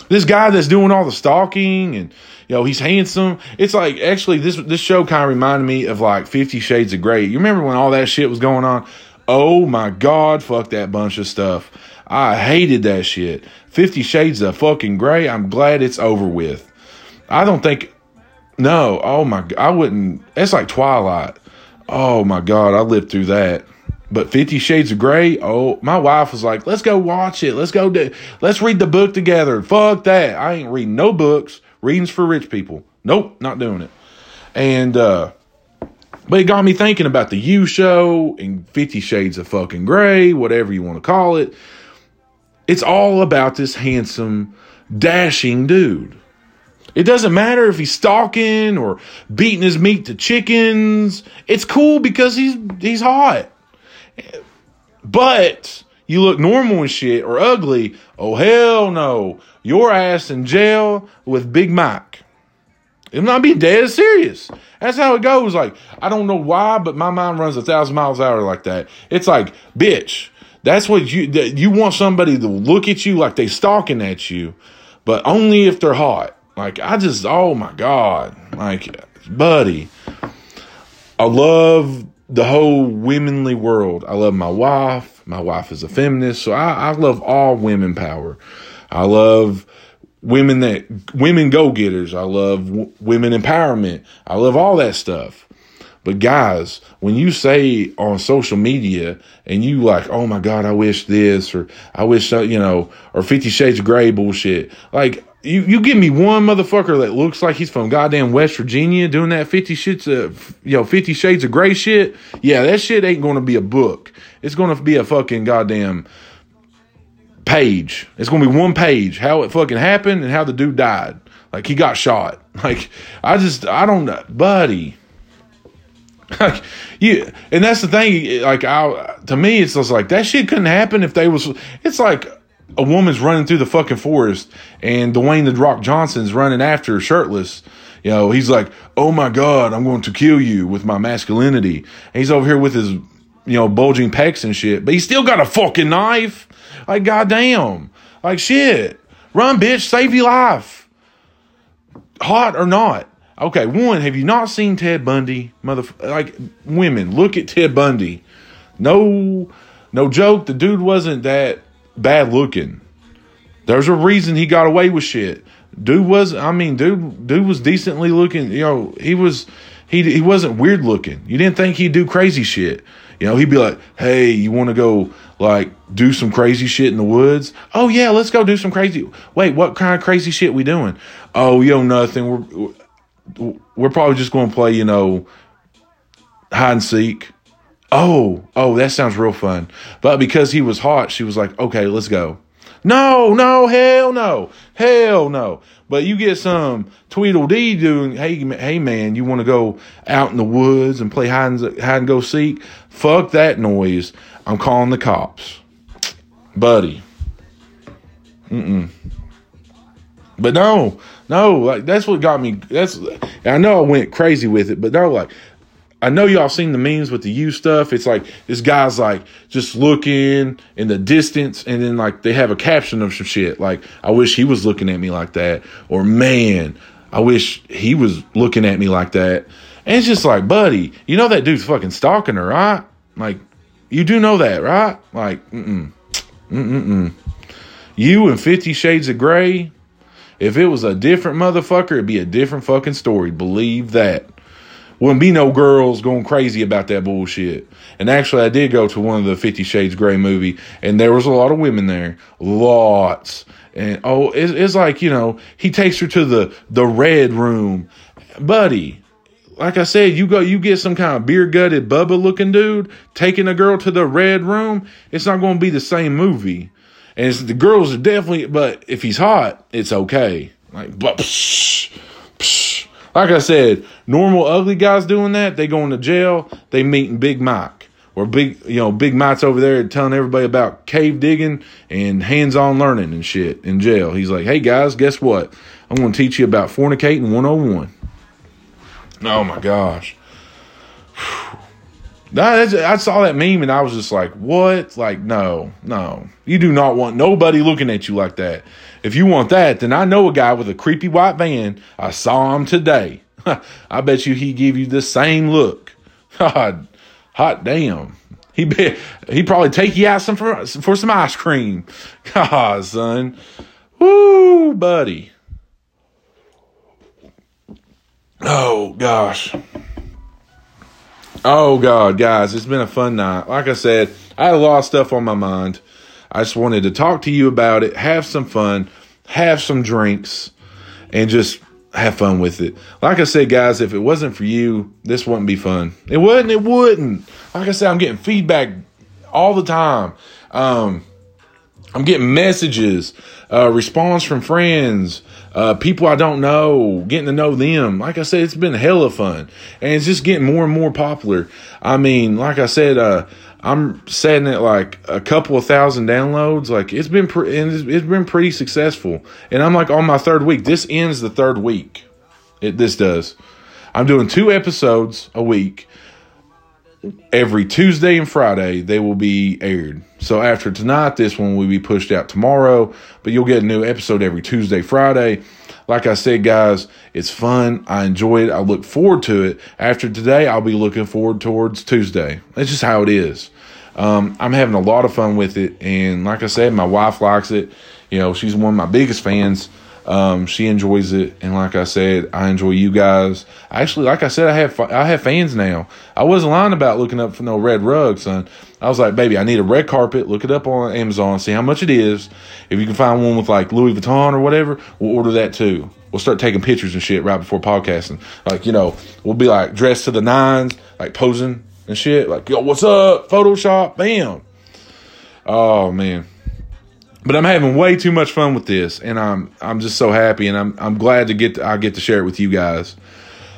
This guy that's doing all the stalking and you know he's handsome. It's like actually this this show kind of reminded me of like 50 shades of gray you remember when all that shit was going on? Oh my god fuck that bunch of stuff. I hated that shit. 50 shades of fucking gray i'm glad it's over with. I don't think no, oh my, I wouldn't. It's like Twilight. Oh my God, I lived through that. But Fifty Shades of Grey, oh, my wife was like, let's go watch it. Let's go, do, let's read the book together. Fuck that. I ain't reading no books. Readings for rich people. Nope, not doing it. And, uh, but it got me thinking about the You Show and Fifty Shades of fucking Grey, whatever you want to call it. It's all about this handsome, dashing dude it doesn't matter if he's stalking or beating his meat to chickens. It's cool because he's he's hot. But you look normal and shit or ugly, oh hell no. Your ass in jail with Big Mike. I'm not being dead serious. That's how it goes. Like, I don't know why, but my mind runs a thousand miles an hour like that. It's like, bitch, that's what you, you want somebody to look at you like they stalking at you, but only if they're hot. Like I just oh my god, like buddy. I love the whole womanly world. I love my wife. My wife is a feminist, so I, I love all women power. I love women that women go getters. I love w- women empowerment. I love all that stuff. But guys, when you say on social media and you like, oh my God, I wish this or I wish, uh, you know, or 50 Shades of Grey bullshit, like you, you give me one motherfucker that looks like he's from goddamn West Virginia doing that 50 shits of, you know, 50 Shades of Grey shit. Yeah, that shit ain't to be a book. It's to be a fucking goddamn page. It's to be one page how it fucking happened and how the dude died. Like he got shot. *laughs* Like I just, I don't know, buddy *laughs* like you, and that's the thing. Like, I to me, it's just like that shit couldn't happen if they was. It's like a woman's running through the fucking forest, and Dwayne the Rock Johnson's running after her shirtless. You know, he's like, "Oh my god, I'm going to kill you with my masculinity." And he's over here with his, you know, bulging pecs and shit, but he still got a fucking knife. Like, goddamn, like shit, run, bitch, save your life, hot or not. Okay, one, have you not seen Ted Bundy? Mother, like women, look at Ted Bundy. No, no joke. The dude wasn't that bad looking. There's a reason he got away with shit. Dude was, I mean, dude, dude was decently looking. You know, he was, he he wasn't weird looking. You didn't think he'd do crazy shit. You know, he'd be like, "Hey, you want to go like do some crazy shit in the woods?" Oh yeah, let's go do some crazy. Wait, what kind of crazy shit we doing? Oh, yo, nothing. We're we're probably just going to play, you know, hide and seek. Oh, oh, that sounds real fun. But because he was hot, she was like, okay, let's go. No, no, hell no, hell no. But you get some Tweedledee doing, hey, hey man, you want to go out in the woods and play hide and, hide and go seek? Fuck that noise. I'm calling the cops. Buddy. Mm-mm. But no, no, like that's what got me. That's I know I went crazy with it, but no, like I know y'all seen the memes with the you stuff. It's like this guy's like just looking in the distance, and then like they have a caption of some shit like I wish he was looking at me like that, or man, I wish he was looking at me like that. And it's just like, buddy, you know that dude's fucking stalking her, right? Like, you do know that, right? Like, mm mm, mm mm. You and Fifty Shades of Grey. If it was a different motherfucker, it'd be a different fucking story. Believe that wouldn't be no girls going crazy about that bullshit. And actually, I did go to one of the Fifty Shades Grey movie, and there was a lot of women there, lots. And oh, it's, it's like you know, he takes her to the the red room, buddy. Like I said, you go, you get some kind of beer gutted Bubba looking dude taking a girl to the red room. It's not going to be the same movie. And the girls are definitely, but if he's hot, it's okay. Like, but. Psh, psh, like I said, normal ugly guys doing that, they going to jail, they meeting Big Mike. Or big, you know, Big Mike's over there telling everybody about cave digging and hands-on learning and shit in jail. He's like, "Hey guys, guess what? I'm going to teach you about fornicating 101." Oh my gosh. *sighs* That, I saw that meme and I was just like, what? Like, no, no. You do not want nobody looking at you like that. If you want that, then I know a guy with a creepy white van. I saw him today. *laughs* I bet you he give you the same look. *laughs* God, hot damn. He be, he probably take you out some for, for some ice cream. *laughs* God, son. Woo, buddy. Oh gosh. Oh God, guys, it's been a fun night. Like I said, I had a lot of stuff on my mind. I just wanted to talk to you about it, have some fun, have some drinks, and just have fun with it. Like I said, guys, if it wasn't for you, this wouldn't be fun. It wouldn't. It wouldn't. Like I said, I'm getting feedback all the time. Um, I'm getting messages, uh, response from friends, uh, people I don't know, getting to know them. Like I said, it's been hella fun, and it's just getting more and more popular. I mean, like I said, uh, I'm setting it like a couple of thousand downloads. Like it's been, pre- it's, it's been pretty successful, and I'm like on my third week. This ends the third week. It this does. I'm doing two episodes a week every Tuesday and Friday they will be aired. So after tonight, this one will be pushed out tomorrow, but you'll get a new episode every Tuesday, Friday. Like I said, guys, it's fun. I enjoy it. I look forward to it. After today, I'll be looking forward towards Tuesday. That's just how it is. Um, I'm having a lot of fun with it, and like I said, my wife likes it. You know, she's one of my biggest fans. Um, she enjoys it, and like I said, I enjoy you guys. Actually, like I said, I have I have fans now. I wasn't lying about looking up for no red rug, son. I was like, baby, I need a red carpet. Look it up on Amazon, see how much it is. If you can find one with like Louis Vuitton or whatever, we'll order that too. We'll start taking pictures and shit right before podcasting. Like you know, we'll be like dressed to the nines, like posing and shit. Like yo, what's up? Photoshop, bam. Oh man but I'm having way too much fun with this, and I'm I'm just so happy, and I'm I'm glad to get to, I get to share it with you guys.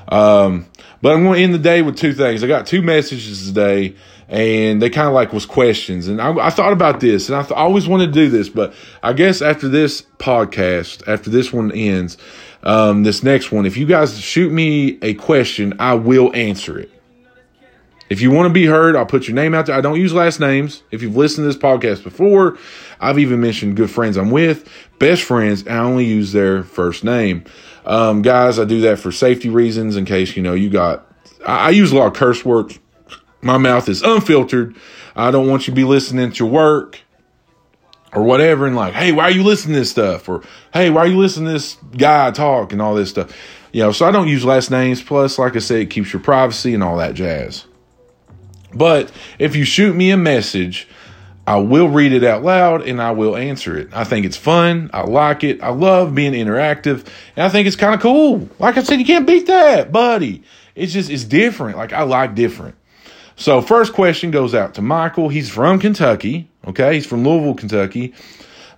Um, but I'm going to end the day with two things. I got two messages today, and they kind of like was questions, and I, I thought about this, and I, th- I, always wanted to do this, but I guess after this podcast, after this one ends, um, this next one, if you guys shoot me a question, I will answer it. If you want to be heard, I'll put your name out there. I don't use last names. If you've listened to this podcast before, I've even mentioned good friends I'm with, best friends, I only use their first name. Um, guys, I do that for safety reasons in case, you know, you got, I, I use a lot of curse words. My mouth is unfiltered. I don't want you to be listening to work or whatever and like, hey, why are you listening to this stuff? Or hey, why are you listening to this guy talk and all this stuff? You know, so I don't use last names. Plus, like I said, it keeps your privacy and all that jazz. But if you shoot me a message, I will read it out loud and I will answer it. I think it's fun. I like it. I love being interactive. And I think it's kind of cool. Like I said, you can't beat that, buddy. It's just, it's different. Like I like different. So, first question goes out to Michael. He's from Kentucky. Okay. He's from Louisville, Kentucky.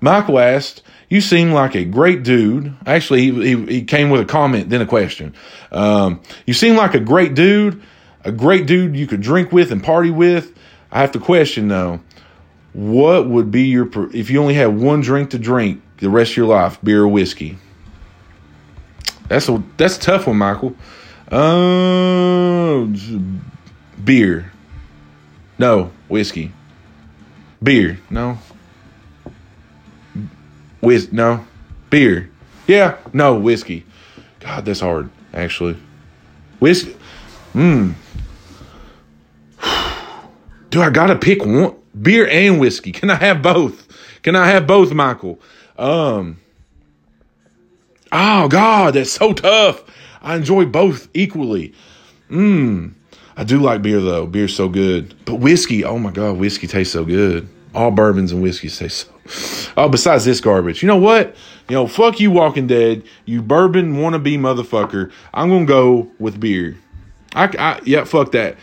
Michael asked, You seem like a great dude. Actually, he, he, he came with a comment, then a question. Um, you seem like a great dude, a great dude you could drink with and party with. I have to question though, what would be your, if you only had one drink to drink the rest of your life, beer or whiskey? That's a, that's a tough one, Michael. Uh, beer. No, whiskey. Beer. No. Whis no. Beer. Yeah, no, whiskey. God, that's hard, actually. Whiskey. Mmm. Do I gotta pick one? Beer and whiskey. Can I have both? Can I have both, Michael? Um. Oh God, that's so tough. I enjoy both equally. Mmm. I do like beer though. Beer's so good. But whiskey, oh my god, whiskey tastes so good. All bourbons and whiskeys taste so. *laughs* Oh, besides this garbage, you know what? You know, fuck you, Walking Dead. You bourbon wannabe motherfucker. I'm gonna go with beer. I, I yeah, fuck that.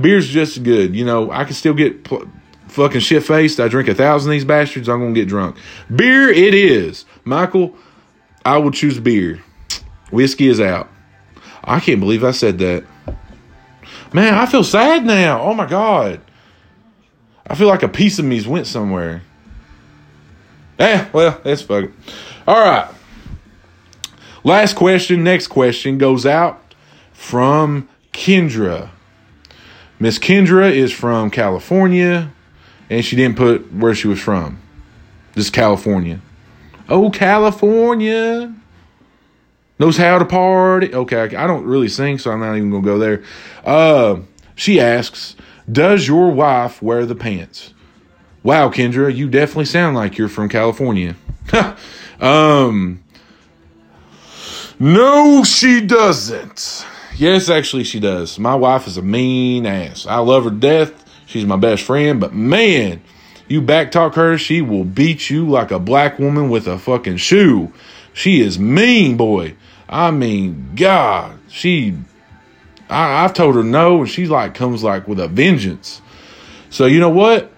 Beer's just good. You know, I can still get pl- fucking shit faced. I drink a thousand of these bastards. I'm gonna get drunk. Beer, it is. Michael, I will choose beer. Whiskey is out. I can't believe I said that. Man, I feel sad now. Oh my god. I feel like a piece of me's went somewhere. Eh, well, that's fuck. All right. Last question, next question goes out from Kendra. Miss Kendra is from California, and she didn't put where she was from. Just California. Oh, California knows how to party. Okay, I don't really sing, so I'm not even gonna go there. Uh, she asks, "Does your wife wear the pants?" Wow, Kendra, you definitely sound like you're from California. *laughs* um, no, she doesn't. Yes, actually, she does. My wife is a mean ass. I love her death. She's my best friend, but man, you backtalk her, she will beat you like a black woman with a fucking shoe. She is mean, boy. I mean, God, she. I, I've told her no, and she's like comes like with a vengeance. So you know what?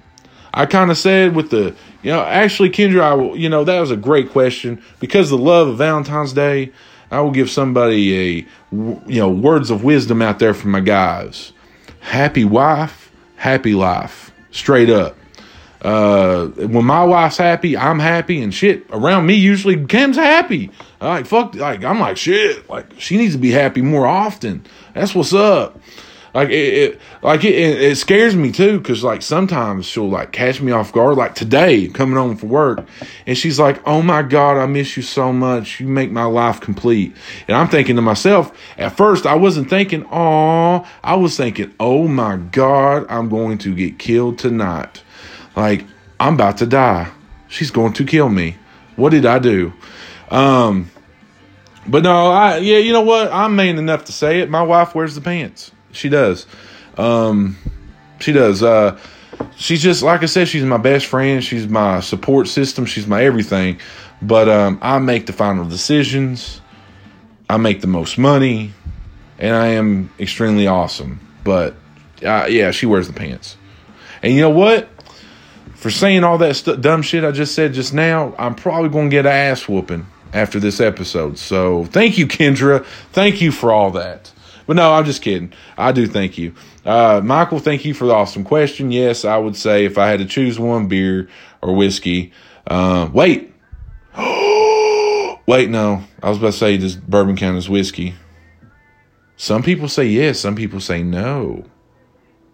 I kind of said with the, you know, actually, Kendra, I you know, that was a great question because the love of Valentine's Day. I will give somebody a, you know, words of wisdom out there for my guys. Happy wife, happy life. Straight up. Uh, when my wife's happy, I'm happy, and shit around me usually Kim's happy. I like fuck, like I'm like shit. Like she needs to be happy more often. That's what's up. Like it, it like it, it, scares me too, because like sometimes she'll like catch me off guard. Like today, coming home from work, and she's like, "Oh my god, I miss you so much. You make my life complete." And I'm thinking to myself, at first I wasn't thinking, "Oh," I was thinking, "Oh my god, I'm going to get killed tonight." Like, I'm about to die. She's going to kill me. What did I do? Um, but no, I yeah, you know what? I'm man enough to say it. My wife wears the pants. She does. Um, she does. Uh, she's just like I said. She's my best friend. She's my support system. She's my everything. But um, I make the final decisions. I make the most money, and I am extremely awesome. But uh, yeah, she wears the pants. And you know what? for saying all that st- dumb shit I just said just now, I'm probably going to get an ass whooping after this episode. So thank you, Kendra. Thank you for all that. But no, I'm just kidding. I do thank you. Uh, Michael, thank you for the awesome question. Yes, I would say if I had to choose one, beer or whiskey. Uh, wait. *gasps* wait, no. I was about to say, does bourbon count as whiskey? Some people say yes, some people say no.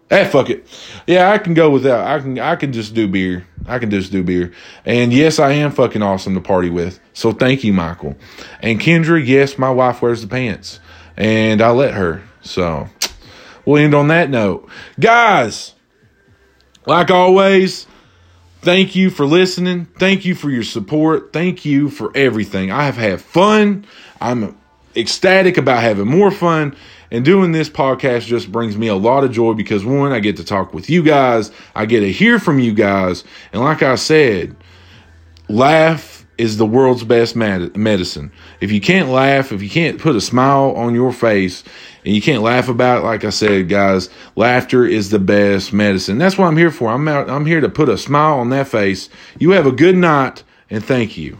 Hey, fuck it. Yeah, I can go without. I can I can just do beer. I can just do beer. And yes, I am fucking awesome to party with. So thank you, Michael. And Kendra, yes, my wife wears the pants. And I let her. So we'll end on that note. Guys, like always, thank you for listening. Thank you for your support. Thank you for everything. I have had fun. I'm ecstatic about having more fun. And doing this podcast just brings me a lot of joy because one, I get to talk with you guys, I get to hear from you guys. And like I said, laugh is the world's best medicine. If you can't laugh, if you can't put a smile on your face, and you can't laugh about it, like I said, guys, laughter is the best medicine. That's what I'm here for. I'm out, I'm here to put a smile on that face. You have a good night, and thank you.